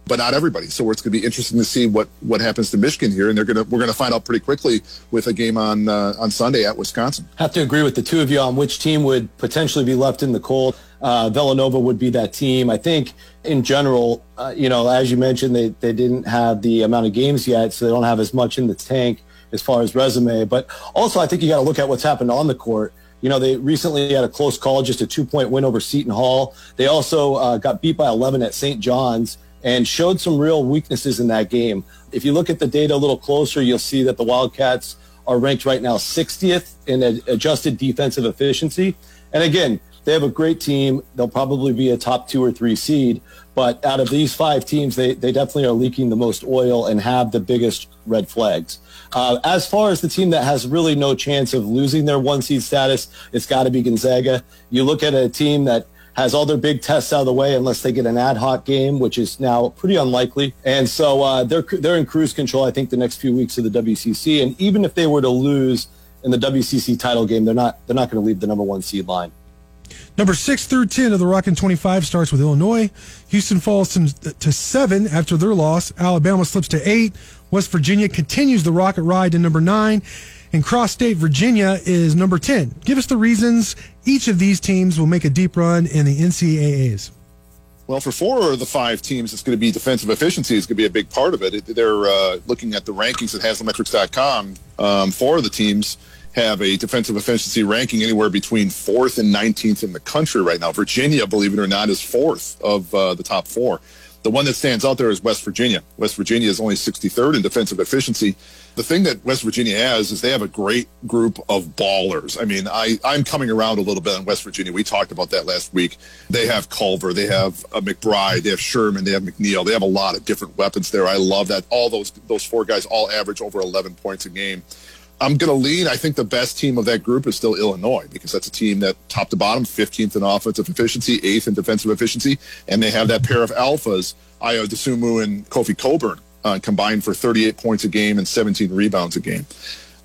but not everybody. So it's going to be interesting to see what, what happens to Michigan here, and they're going to we're going to find out pretty quickly with a game on uh, on Sunday at Wisconsin. Have to agree with the two of you on which team would potentially be left in the cold. Uh, Villanova would be that team. I think in general, uh, you know, as you mentioned, they, they didn't have the amount of games yet, so they don't have as much in the tank as far as resume. But also, I think you got to look at what's happened on the court. You know, they recently had a close call, just a two point win over Seton Hall. They also uh, got beat by 11 at St. John's and showed some real weaknesses in that game. If you look at the data a little closer, you'll see that the Wildcats are ranked right now 60th in adjusted defensive efficiency. And again, they have a great team. They'll probably be a top two or three seed. But out of these five teams, they, they definitely are leaking the most oil and have the biggest red flags. Uh, as far as the team that has really no chance of losing their one seed status, it's got to be Gonzaga. You look at a team that has all their big tests out of the way unless they get an ad hoc game, which is now pretty unlikely. And so uh, they're they're in cruise control. I think the next few weeks of the WCC, and even if they were to lose in the WCC title game, they're not they're not going to leave the number one seed line. Number six through 10 of the Rockin' 25 starts with Illinois. Houston falls to, to seven after their loss. Alabama slips to eight. West Virginia continues the rocket ride to number nine. And Cross State, Virginia is number 10. Give us the reasons each of these teams will make a deep run in the NCAAs. Well, for four of the five teams, it's going to be defensive efficiency is going to be a big part of it. They're uh, looking at the rankings at Haslametrics.com. Um, four of the teams have a defensive efficiency ranking anywhere between fourth and 19th in the country right now. Virginia, believe it or not, is fourth of uh, the top four. The one that stands out there is West Virginia. West Virginia is only 63rd in defensive efficiency. The thing that West Virginia has is they have a great group of ballers. I mean, I, I'm coming around a little bit on West Virginia. We talked about that last week. They have Culver, they have uh, McBride, they have Sherman, they have McNeil. They have a lot of different weapons there. I love that. All those those four guys all average over 11 points a game. I'm going to lean. I think the best team of that group is still Illinois because that's a team that top to bottom, 15th in offensive efficiency, eighth in defensive efficiency, and they have that pair of alphas, Ayo Dosunmu and Kofi Cockburn, uh, combined for 38 points a game and 17 rebounds a game.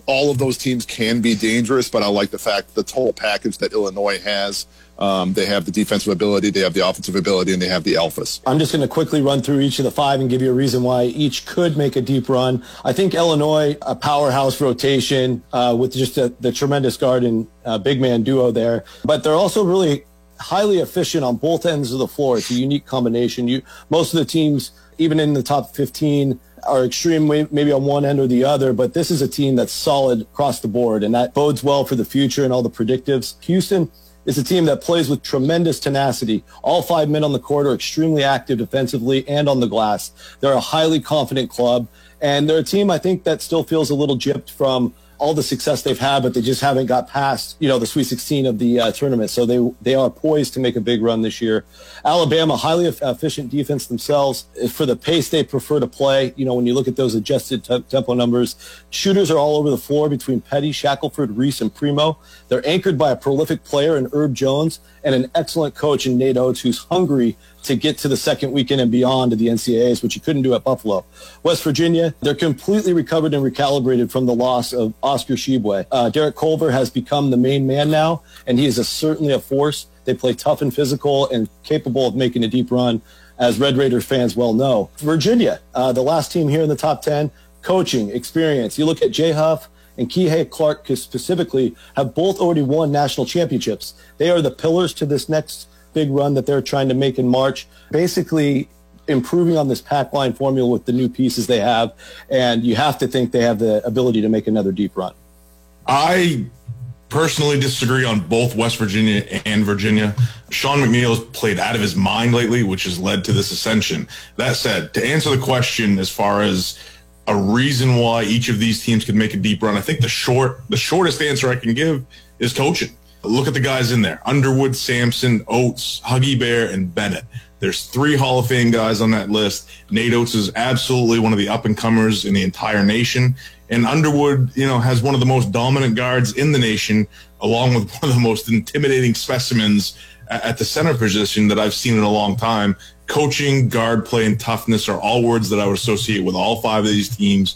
All of those teams can be dangerous, but I like the fact the total package that Illinois has um, they have the defensive ability, they have the offensive ability, and they have the alphas. I'm just going to quickly run through each of the five and give you a reason why each could make a deep run. I think Illinois, a powerhouse rotation uh, with just a, the tremendous guard and uh, big man duo there, but they're also really highly efficient on both ends of the floor. It's a unique combination. You most of the teams, even in the top 15, are extreme maybe on one end or the other, but this is a team that's solid across the board, and that bodes well for the future and all the predictives. Houston is a team that plays with tremendous tenacity. All five men on the court are extremely active defensively and on the glass. They're a highly confident club, and they're a team I think that still feels a little gypped from all the success they've had, but they just haven't got past, you know, the Sweet 16 of the uh, tournament. So they they are poised to make a big run this year. Alabama, highly efficient defense themselves. For the pace they prefer to play, you know, when you look at those adjusted t- tempo numbers, shooters are all over the floor between Petty, Shackelford, Reese, and Primo. They're anchored by a prolific player in Herb Jones and an excellent coach in Nate Oats, who's hungry to get to the second weekend and beyond to the NCAAs, which you couldn't do at Buffalo. West Virginia, they're completely recovered and recalibrated from the loss of Oscar Tshiebwe. Uh, Derek Culver has become the main man now, and he is a, certainly a force. They play tough and physical and capable of making a deep run, as Red Raiders fans well know. Virginia, uh, the last team here in the top 10, coaching, experience. You look at Jay Huff, and Kihei Clark specifically have both already won national championships. They are the pillars to this next big run that they're trying to make in March. Basically, improving on this pack line formula with the new pieces they have, and you have to think they have the ability to make another deep run. I personally disagree on both West Virginia and Virginia. Sean McNeil has played out of his mind lately, which has led to this ascension. That said, to answer the question as far as a reason why each of these teams could make a deep run, I think the short, the shortest answer I can give is coaching. Look at the guys in there Underwood, Sampson, Oats, Huggy Bear, and Bennett. There's three Hall of Fame guys on that list. Nate Oats is absolutely one of the up and comers in the entire nation. And Underwood, you know, has one of the most dominant guards in the nation, along with one of the most intimidating specimens at the center position that I've seen in a long time. Coaching, guard play, and toughness are all words that I would associate with all five of these teams.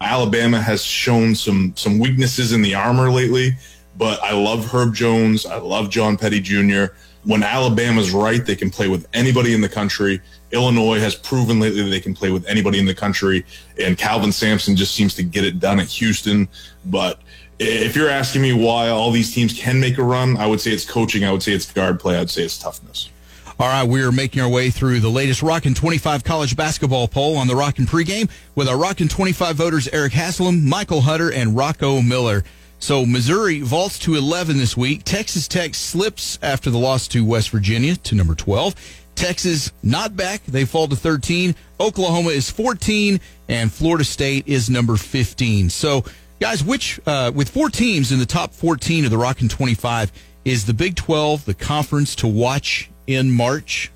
Alabama has shown some some weaknesses in the armor lately but I love Herb Jones. I love John Petty Jr. When Alabama's right, they can play with anybody in the country. Illinois has proven lately that they can play with anybody in the country, and Kelvin Sampson just seems to get it done at Houston. But if you're asking me why all these teams can make a run, I would say it's coaching. I would say it's guard play. I'd say it's toughness. All right, we are making our way through the latest Rockin' 25 college basketball poll on the Rockin' pregame with our Rockin' 25 voters Eric Haslam, Michael Hunter, and Rocco Miller. So Missouri vaults to 11 this week. Texas Tech slips after the loss to West Virginia to number 12. Texas not back. They fall to 13. Oklahoma is 14 and Florida State is number 15. So guys, which, uh, with four teams in the top 14 of the Rockin' 25, is the Big 12 the conference to watch in March?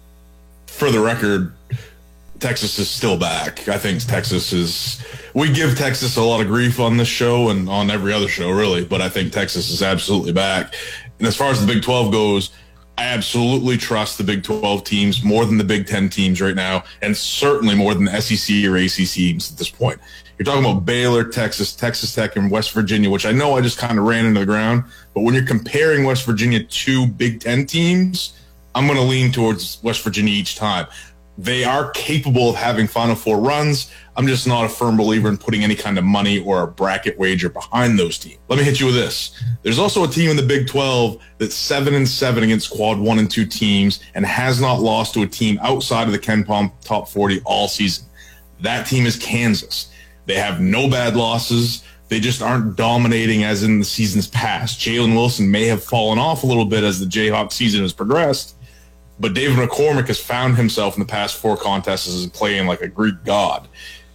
For the record, Texas is still back. I think Texas is. We give Texas a lot of grief on this show and on every other show, really, but I think Texas is absolutely back. And as far as the Big 12 goes, I absolutely trust the Big 12 teams more than the Big 10 teams right now, and certainly more than the SEC or ACC teams at this point. You're talking about Baylor, Texas, Texas Tech, and West Virginia, which I know I just kind of ran into the ground. But when you're comparing West Virginia to Big 10 teams, I'm going to lean towards West Virginia each time they are capable of having Final Four runs. I'm just not a firm believer in putting any kind of money or a bracket wager behind those teams. Let me hit you with this. There's also a team in the Big 12 that's seven and seven against quad one and two teams and has not lost to a team outside of the KenPom top 40 all season. That team is Kansas. They have no bad losses. They just aren't dominating as in the seasons past. Jalen Wilson may have fallen off a little bit as the Jayhawk season has progressed but David McCormack has found himself in the past four contests as playing like a Greek god.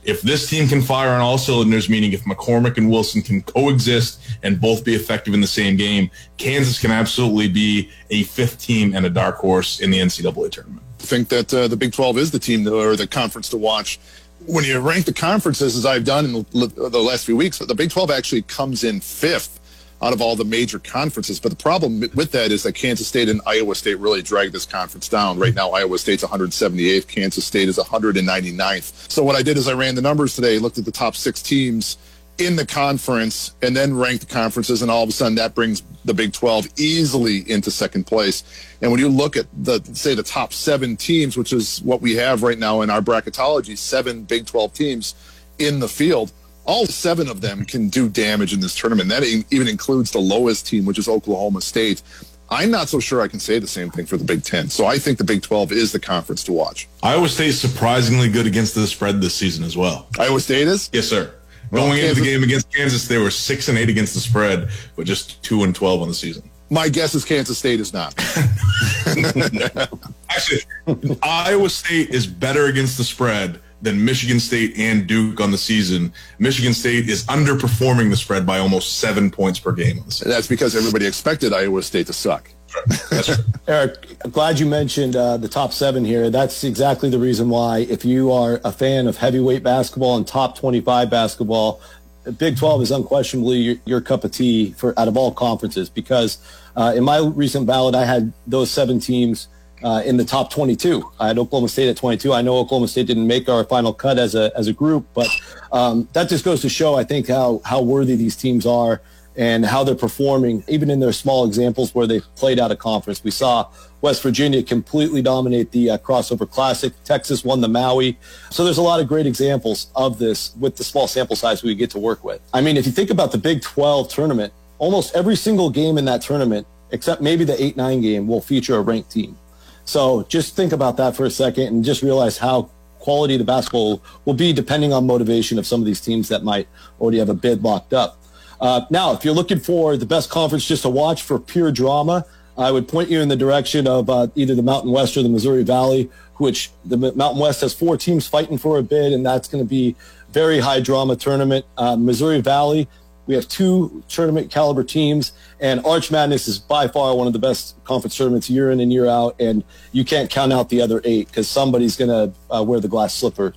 If this team can fire on all cylinders, meaning if McCormack and Wilson can coexist and both be effective in the same game, Kansas can absolutely be a fifth team and a dark horse in the NCAA tournament. I think that uh, the Big 12 is the team to, or the conference to watch. When you rank the conferences, as I've done in the, the last few weeks, the Big 12 actually comes in fifth out of all the major conferences. But the problem with that is that Kansas State and Iowa State really dragged this conference down. Right now, Iowa State's 178th, Kansas State is 199th. So what I did is I ran the numbers today, looked at the top six teams in the conference, and then ranked the conferences, and all of a sudden that brings the Big 12 easily into second place. And when you look at the say the top seven teams, which is what we have right now in our bracketology, seven Big 12 teams in the field all seven of them can do damage in this tournament. That even includes the lowest team, which is Oklahoma State. I'm not so sure I can say the same thing for the Big Ten. So I think the Big 12 is the conference to watch. Iowa State is surprisingly good against the spread this season as well. Iowa State is? Yes, sir. Well, Going Kansas- into the game against Kansas, they were six and eight against the spread, but just two and twelve on the season. My guess is Kansas State is not. Actually, Iowa State is better against the spread than Michigan State and Duke on the season. Michigan State is underperforming the spread by almost seven points per game. That's because everybody expected Iowa State to suck. Eric, I'm glad you mentioned uh, the top seven here. That's exactly the reason why, if you are a fan of heavyweight basketball and top 25 basketball, Big 12 is unquestionably your, your cup of tea for out of all conferences because uh, in my recent ballot, I had those seven teams uh, in the top 22. I had Oklahoma State at 22. I know Oklahoma State didn't make our final cut as a as a group, but um, that just goes to show, I think, how how worthy these teams are and how they're performing, even in their small examples where they've played out of conference. We saw West Virginia completely dominate the uh, crossover classic. Texas won the Maui. So there's a lot of great examples of this with the small sample size we get to work with. I mean, if you think about the Big 12 tournament, almost every single game in that tournament, except maybe the 8-9 game, will feature a ranked team. So just think about that for a second and just realize how quality the basketball will be depending on motivation of some of these teams that might already have a bid locked up. Uh, now, if you're looking for the best conference just to watch for pure drama, I would point you in the direction of uh, either the Mountain West or the Missouri Valley, which the Mountain West has four teams fighting for a bid, and that's going to be very high drama tournament. Uh, Missouri Valley, we have two tournament caliber teams, and Arch Madness is by far one of the best conference tournaments year in and year out, and you can't count out the other eight because somebody's going to uh, wear the glass slipper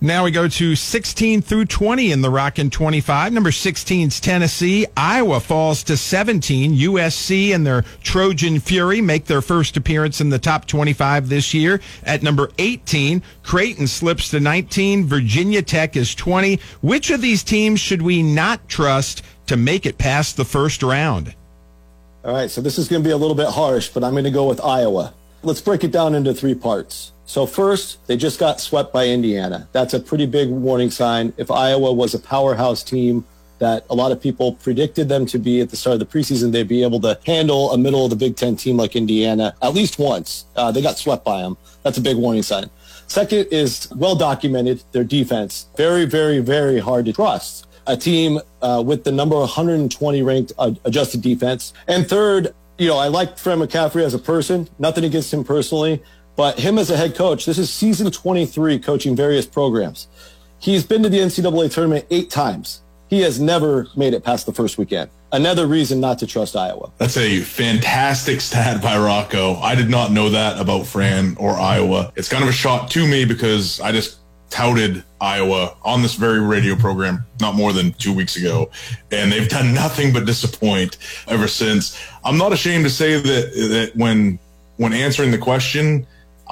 now we go to 16 through 20 in the Rockin' 25. Number 16 is Tennessee. Iowa falls to 17. USC and their Trojan Fury make their first appearance in the top 25 this year. At number 18, Creighton slips to 19. Virginia Tech is 20. Which of these teams should we not trust to make it past the first round? All right, so this is going to be a little bit harsh, but I'm going to go with Iowa. Let's break it down into three parts. So first, they just got swept by Indiana. That's a pretty big warning sign. If Iowa was a powerhouse team that a lot of people predicted them to be at the start of the preseason, they'd be able to handle a middle of the Big Ten team like Indiana at least once. Uh, they got swept by them. That's a big warning sign. Second is well documented their defense. Very, very, very hard to trust. A team uh, with the number 120 ranked uh, adjusted defense. And third, you know, I like Fred McCaffery as a person. Nothing against him personally. But him as a head coach, this is season 23 coaching various programs. He's been to the NCAA tournament eight times. He has never made it past the first weekend. Another reason not to trust Iowa. That's a fantastic stat by Rocco. I did not know that about Fran or Iowa. It's kind of a shock to me because I just touted Iowa on this very radio program not more than two weeks ago, and they've done nothing but disappoint ever since. I'm not ashamed to say that that when when answering the question,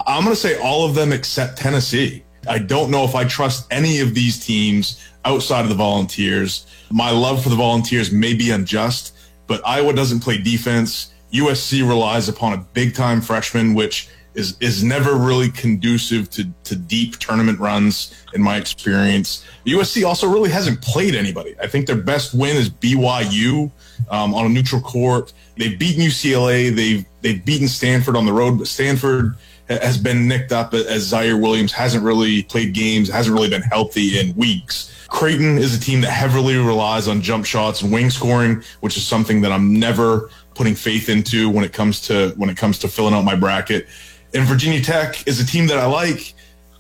I'm going to say all of them except Tennessee. I don't know if I trust any of these teams outside of the Volunteers. My love for the Volunteers may be unjust, but Iowa doesn't play defense. USC relies upon a big time freshman, which is is never really conducive to, to deep tournament runs in my experience. USC also really hasn't played anybody. I think their best win is BYU um, on a neutral court. They've beaten UCLA. They've they've beaten Stanford on the road, but Stanford has been nicked up as Ziaire Williams hasn't really played games, hasn't really been healthy in weeks. Creighton is a team that heavily relies on jump shots and wing scoring, which is something that I'm never putting faith into when it comes to when it comes to filling out my bracket. And Virginia Tech is a team that I like,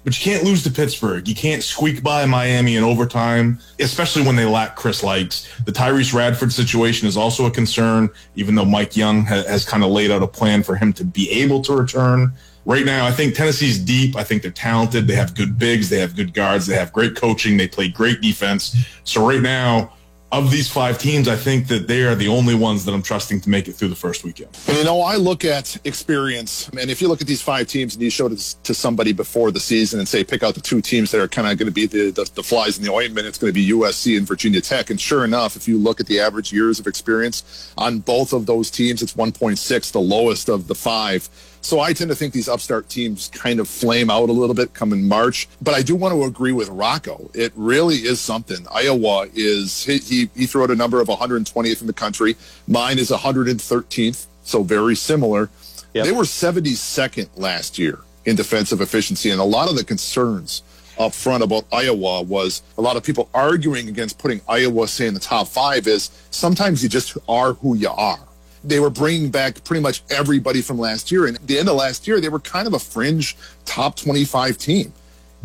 but you can't lose to Pittsburgh. You can't squeak by Miami in overtime, especially when they lack Chris Lykes. The Tyrece Radford situation is also a concern, even though Mike Young ha- has kind of laid out a plan for him to be able to return right now, I think Tennessee's deep. I think they're talented. They have good bigs. They have good guards. They have great coaching. They play great defense. So right now, of these five teams, I think that they are the only ones that I'm trusting to make it through the first weekend. You know, I look at experience, and if you look at these five teams and you show it to somebody before the season and say, pick out the two teams that are kind of going to be the, the, the flies in the ointment, it's going to be USC and Virginia Tech. And sure enough, if you look at the average years of experience on both of those teams, it's 1.6, the lowest of the five. So I tend to think these upstart teams kind of flame out a little bit come in March. But I do want to agree with Rocco. It really is something. Iowa is, he, he, he threw out a number of 120th in the country. Mine is 113th, so very similar. Yep. They were 72nd last year in defensive efficiency. And a lot of the concerns up front about Iowa was a lot of people arguing against putting Iowa, say, in the top five is sometimes you just are who you are. They were bringing back pretty much everybody from last year. And at the end of last year, they were kind of a fringe top 25 team.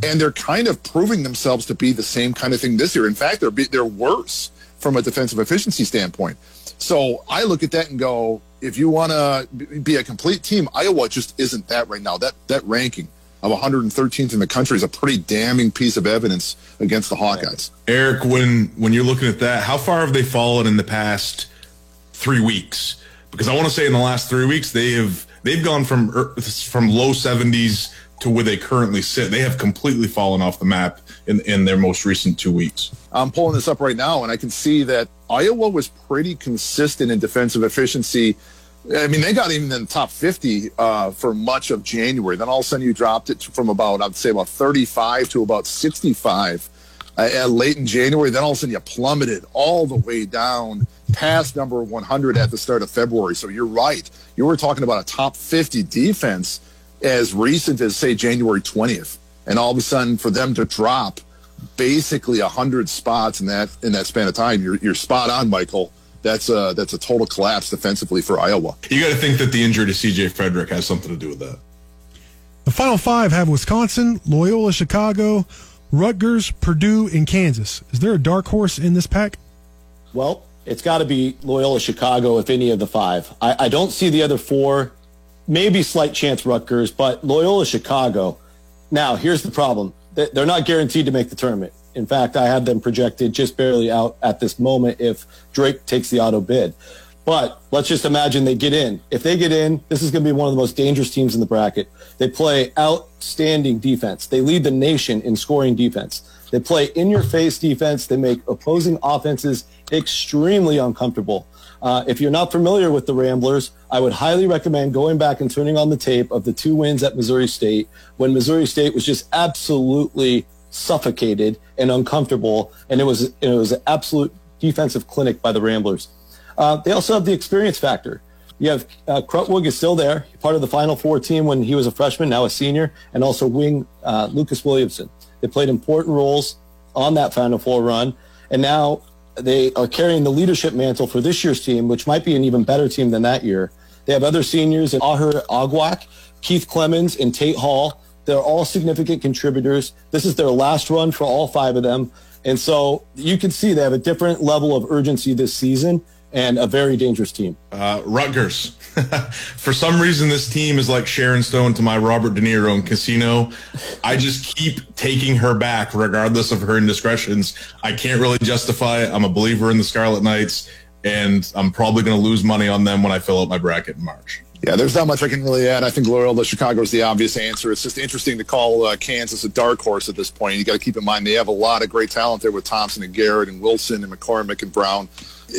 And they're kind of proving themselves to be the same kind of thing this year. In fact, they're, they're worse from a defensive efficiency standpoint. So I look at that and go, if you want to be a complete team, Iowa just isn't that right now. That that ranking of 113th in the country is a pretty damning piece of evidence against the Hawkeyes. Eric, when when you're looking at that, how far have they fallen in the past three weeks? Because I want to say in the last three weeks they have they've gone from er, from low 70s to where they currently sit. They have completely fallen off the map in in their most recent two weeks. I'm pulling this up right now, and I can see that Iowa was pretty consistent in defensive efficiency I mean, they got even in the top 50 uh, for much of January. Then all of a sudden you dropped it from about, I'd say about 35 to about 65 uh, late in January. Then all of a sudden you plummeted all the way down past number 100 at the start of February. So you're right. You were talking about a top 50 defense as recent as, say, January 20th. And all of a sudden for them to drop basically 100 spots in that in that span of time, you're, you're spot on, Michael that's a that's a total collapse defensively for Iowa. You got to think that the injury to C.J. Fredrick has something to do with that. The final five have Wisconsin, Loyola, Chicago, Rutgers, Purdue, and Kansas. Is there a dark horse in this pack? Well, it's got to be Loyola, Chicago, if any of the five. I, I don't see the other four. Maybe slight chance Rutgers, but Loyola, Chicago. Now, here's the problem: they're not guaranteed to make the tournament. In fact, I have them projected just barely out at this moment if Drake takes the auto bid. But let's just imagine they get in. If they get in, this is going to be one of the most dangerous teams in the bracket. They play outstanding defense. They lead the nation in scoring defense. They play in your face defense. They make opposing offenses extremely uncomfortable. Uh, if you're not familiar with the Ramblers, I would highly recommend going back and turning on the tape of the two wins at Missouri State when Missouri State was just absolutely suffocated and uncomfortable, and it was it was an absolute defensive clinic by the Ramblers. Uh, they also have the experience factor. You have uh, Krutwig is still there, part of the Final Four team when he was a freshman, now a senior, and also wing uh, Lucas Williamson. They played important roles on that Final Four run, and now they are carrying the leadership mantle for this year's team, which might be an even better team than that year. They have other seniors in Aher Uguak, Keith Clemons, and Tate Hall they're all significant contributors. This is their last run for all five of them. And so you can see they have a different level of urgency this season and a very dangerous team. Uh, Rutgers. For some reason, this team is like Sharon Stone to my Robert De Niro in Casino. I just keep taking her back, regardless of her indiscretions. I can't really justify it. I'm a believer in the Scarlet Knights, and I'm probably going to lose money on them when I fill out my bracket in March. Yeah, there's not much I can really add. I think Loyola Chicago is the obvious answer. It's just interesting to call uh, Kansas a dark horse at this point. You got to keep in mind they have a lot of great talent there with Thompson and Garrett and Wilson and McCormack and Braun.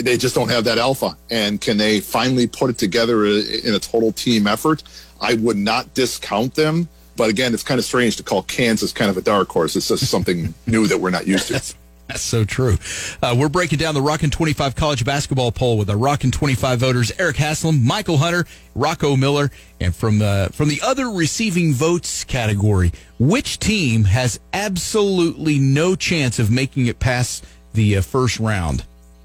They just don't have that alpha. And can they finally put it together in a total team effort? I would not discount them. But again, it's kind of strange to call Kansas kind of a dark horse. It's just something new that we're not used to. That's so true. Uh, we're breaking down the Rockin' 25 college basketball poll with our Rockin' 25 voters: Eric Haslam, Michael Hunter, Rocco Miller, and from the from the other receiving votes category, which team has absolutely no chance of making it past the uh, first round?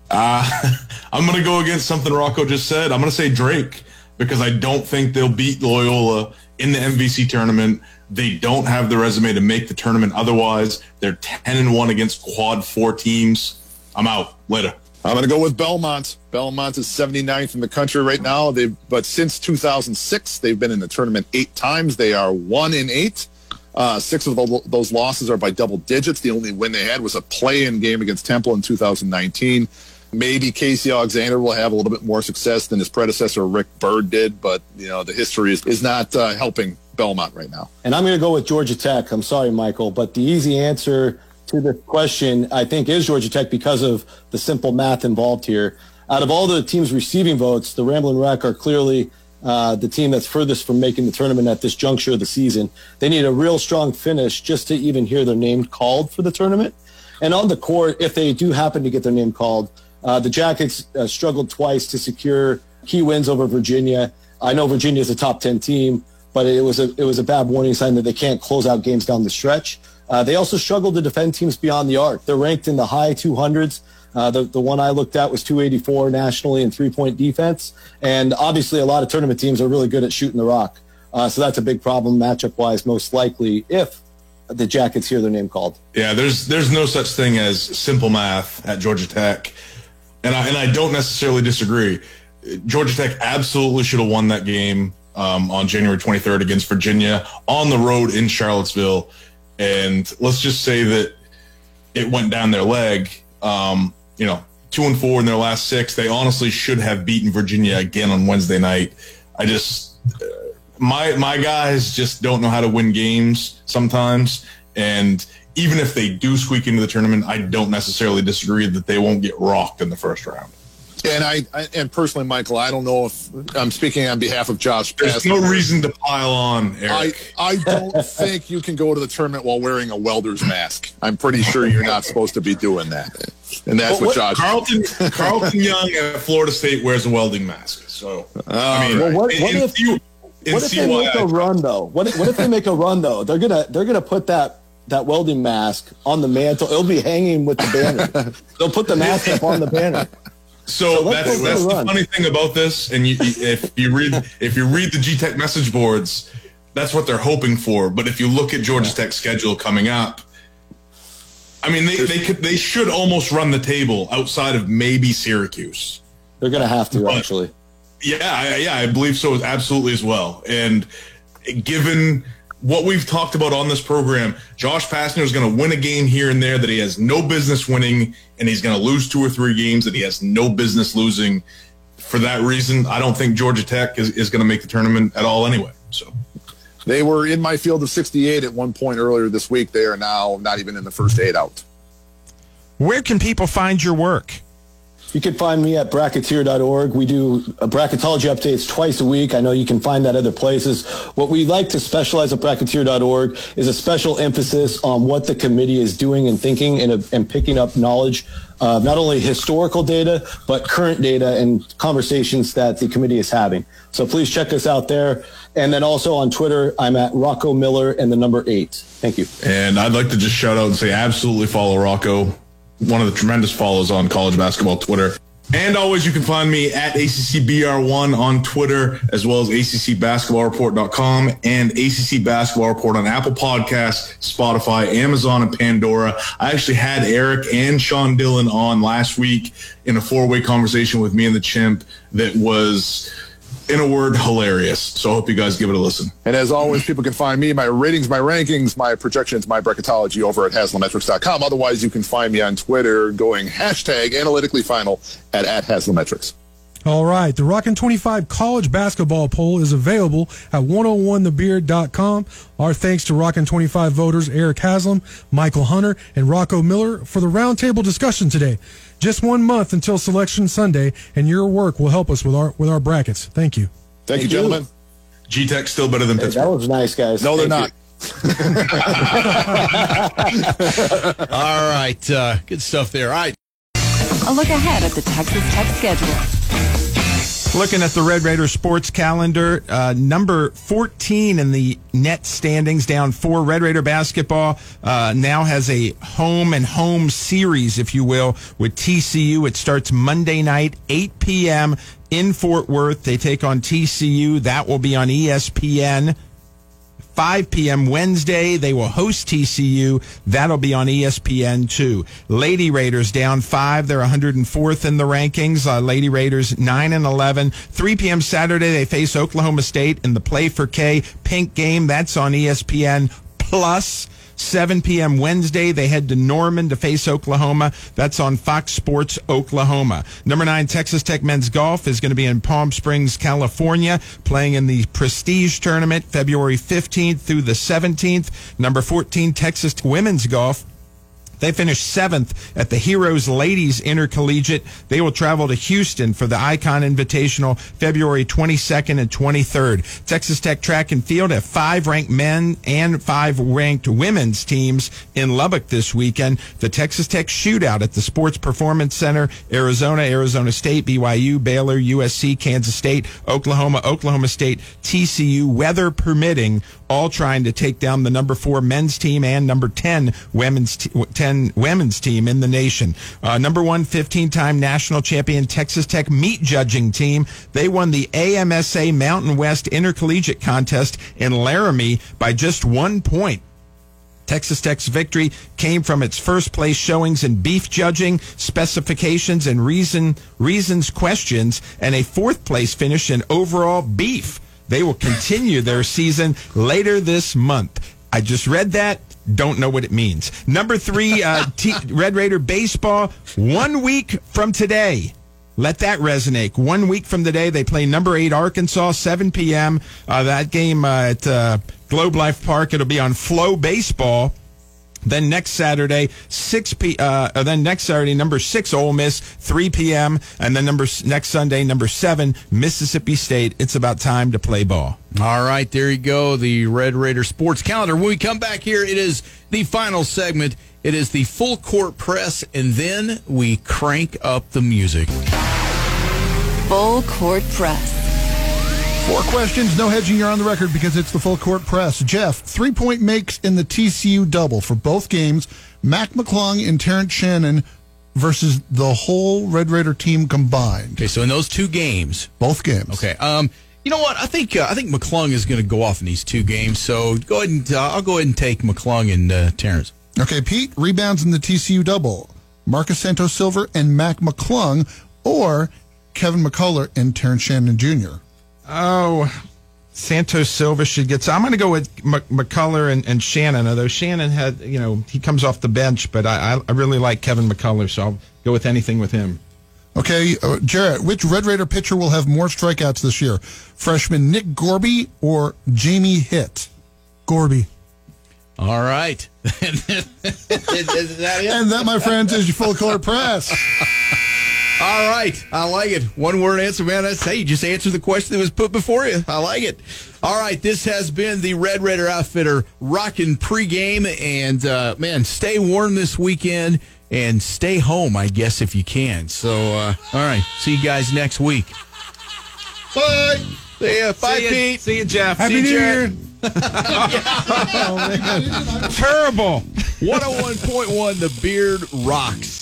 Uh, I'm going to go against something Rocco just said. I'm going to say Drake because I don't think they'll beat Loyola in the MVC tournament. They don't have the resume to make the tournament. Otherwise, they're 10 and 1 against quad four teams. I'm out. Later. I'm going to go with Belmont. Belmont is 79th in the country right now. They but since 2006, they've been in the tournament eight times. They are one in eight. Uh, six of the, those losses are by double digits. The only win they had was a play-in game against Temple in 2019. Maybe Casey Alexander will have a little bit more success than his predecessor Rick Byrd did, but you know the history is, is not uh, helping Belmont right now. And I'm going to go with Georgia Tech. I'm sorry, Michael, but the easy answer to the question, I think, is Georgia Tech because of the simple math involved here. Out of all the teams receiving votes, the Ramblin' Wreck are clearly uh, the team that's furthest from making the tournament at this juncture of the season. They need a real strong finish just to even hear their name called for the tournament. And on the court, if they do happen to get their name called, uh, the Jackets uh, struggled twice to secure key wins over Virginia. I know Virginia is a top 10 team, but it was a it was a bad warning sign that they can't close out games down the stretch. Uh, they also struggled to defend teams beyond the arc. They're ranked in the high 200s. Uh, the, the one I looked at was 284 nationally in three point defense. And obviously, a lot of tournament teams are really good at shooting the rock. Uh, so that's a big problem matchup wise, most likely, if the Jackets hear their name called. Yeah, there's there's no such thing as simple math at Georgia Tech, and I and I don't necessarily disagree. Georgia Tech absolutely should have won that game um, on January 23rd against Virginia on the road in Charlottesville, and let's just say that it went down their leg. Um, you know, two and four in their last six. They honestly should have beaten Virginia again on Wednesday night. I just my my guys just don't know how to win games sometimes, and even if they do squeak into the tournament, I don't necessarily disagree that they won't get rocked in the first round. And I, I and personally, Michael, I don't know if I'm speaking on behalf of Josh. There's no reason to pile on, Eric. I, I don't think you can go to the tournament while wearing a welder's mask. I'm pretty sure you're not supposed to be doing that. And that's what, what, Josh. Carlton Carlton Young at Florida State wears a welding mask. So I oh, mean, well, what, what if, what if they make a run though? What if, what if they make a run though? They're gonna they're gonna put that that welding mask on the mantle. It'll be hanging with the banner. They'll put the mask up on the banner. So, so that's that's the funny thing about this. And you, if you read if you read the G Tech message boards, that's what they're hoping for. But if you look at Georgia Tech's schedule coming up, I mean they they could they should almost run the table outside of maybe Syracuse. They're going to have to but, actually. Yeah, I, yeah, I believe so absolutely as well. And given what we've talked about on this program, Josh Pastner is going to win a game here and there that he has no business winning, and he's going to lose two or three games that he has no business losing. For that reason, I don't think Georgia Tech is, is going to make the tournament at all anyway. So they were in my field of 68 at one point earlier this week. They are now not even in the first eight out. Where can people find your work? You can find me at bracketeer.org. We do uh, bracketology updates twice a week. I know you can find that other places. What we like to specialize at bracketeer.org is a special emphasis on what the committee is doing and thinking and, uh, and picking up knowledge of not only historical data, but current data and conversations that the committee is having. So please check us out there. And then also on Twitter, I'm at Rocco Miller and the number eight. Thank you. And I'd like to just shout out and say absolutely follow Rocco one of the tremendous follows on college basketball Twitter. And always, you can find me at ACCBR1 on Twitter, as well as ACCBasketballReport.com and ACC Basketball Report on Apple Podcasts, Spotify, Amazon, and Pandora. I actually had Eric and Sean Dillon on last week in a four way conversation with me and the chimp that was in a word, hilarious. So I hope you guys give it a listen. And as always, people can find me, my ratings, my rankings, my projections, my bracketology over at Haslametrics.com. Otherwise, you can find me on Twitter going hashtag analytically final at, at Haslametrics. All right. The Rockin' 25 college basketball poll is available at 101thebeard.com. Our thanks to Rockin' 25 voters Eric Haslam, Michael Hunter, and Rocco Miller for the roundtable discussion today. Just one month until Selection Sunday, and your work will help us with our with our brackets. Thank you. Thank, Thank you, gentlemen. G Tech still better than hey, Pittsburgh. That was nice, guys. No, they're not. All right. Uh, good stuff there. All right. A look ahead at the Texas Tech schedule. Looking at the Red Raider sports calendar, uh, number 14 in the net standings, down four. Red Raider basketball uh, now has a home and home series, if you will, with TCU. It starts Monday night, 8 p.m. in Fort Worth. They take on TCU. That will be on ESPN. 5 p.m. Wednesday. They will host TCU. That'll be on ESPN2. Lady Raiders down five. They're 104th in the rankings. Uh, Lady Raiders 9 and 11. 3 p.m. Saturday, they face Oklahoma State in the Play for K pink game. That's on ESPN Plus. 7 p.m. Wednesday, they head to Norman to face Oklahoma. That's on Fox Sports Oklahoma. Number nine, Texas Tech men's golf is going to be in Palm Springs, California, playing in the Prestige Tournament February 15th through the 17th. Number 14, Texas women's golf They finished seventh at the Heroes Ladies Intercollegiate. They will travel to Houston for the Icon Invitational February 22nd and 23rd. Texas Tech Track and Field have five ranked men and five ranked women's teams in Lubbock this weekend. The Texas Tech Shootout at the Sports Performance Center, Arizona, Arizona State, BYU, Baylor, USC, Kansas State, Oklahoma, Oklahoma State, TCU, weather permitting, all trying to take down the number four men's team and number 10 women's, t- 10 women's team in the nation. Uh, number one 15 time national champion Texas Tech meat judging team. They won the AMSA Mountain West Intercollegiate Contest in Laramie by just one point. Texas Tech's victory came from its first place showings in beef judging, specifications and reason reasons questions, and a fourth place finish in overall beef. They will continue their season later this month. I just read that. Don't know what it means. Number three, uh, T- Red Raider baseball. One week from today, let that resonate. One week from today, they play number eight Arkansas, 7 p.m. Uh, that game uh, at uh, Globe Life Park. It'll be on Flow Baseball. Then next Saturday, six p. Uh, uh, then next Saturday, number six Ole Miss, three p.m. And then number next Sunday, number seven Mississippi State. It's about time to play ball. All right, there you go. The Red Raider Sports Calendar. When we come back here, it is the final segment. It is the full court press, and then we crank up the music. Full court press. Four questions, no hedging. You're on the record because it's the full court press. Jeff, three point makes in the TCU double for both games. Mac McClung and Terrence Shannon versus the whole Red Raider team combined. Okay, so in those two games, both games. Okay. Um, you know what? I think uh, I think McClung is going to go off in these two games. So go ahead and uh, I'll go ahead and take McClung and uh, Terrence. Okay, Pete, rebounds in the TCU double. Marcus Santos-Silva and Mac McClung, or Kevin McCullar and Terrence Shannon Jr. Oh, Santos Silva should get. So I'm going to go with M- McCullar and, and Shannon. Although Shannon had, you know, he comes off the bench, but I, I, I really like Kevin McCullar, so I'll go with anything with him. Okay, uh, Jarrett, which Red Raider pitcher will have more strikeouts this year? Freshman Nick Gorby or Jamie Hitt? Gorby. All right. and that, my friends, is your full court press. All right. I like it. One word answer, man. That's hey, you just answered the question that was put before you. I like it. All right. This has been the Red Raider Outfitter rocking pregame. And, uh, man, stay warm this weekend and stay home, I guess, if you can. So, uh, all right. See you guys next week. Bye. See ya. Bye, See ya- Pete. See you, Jeff. Happy See New you, Year. Terrible. 101.1 The Beard Rocks.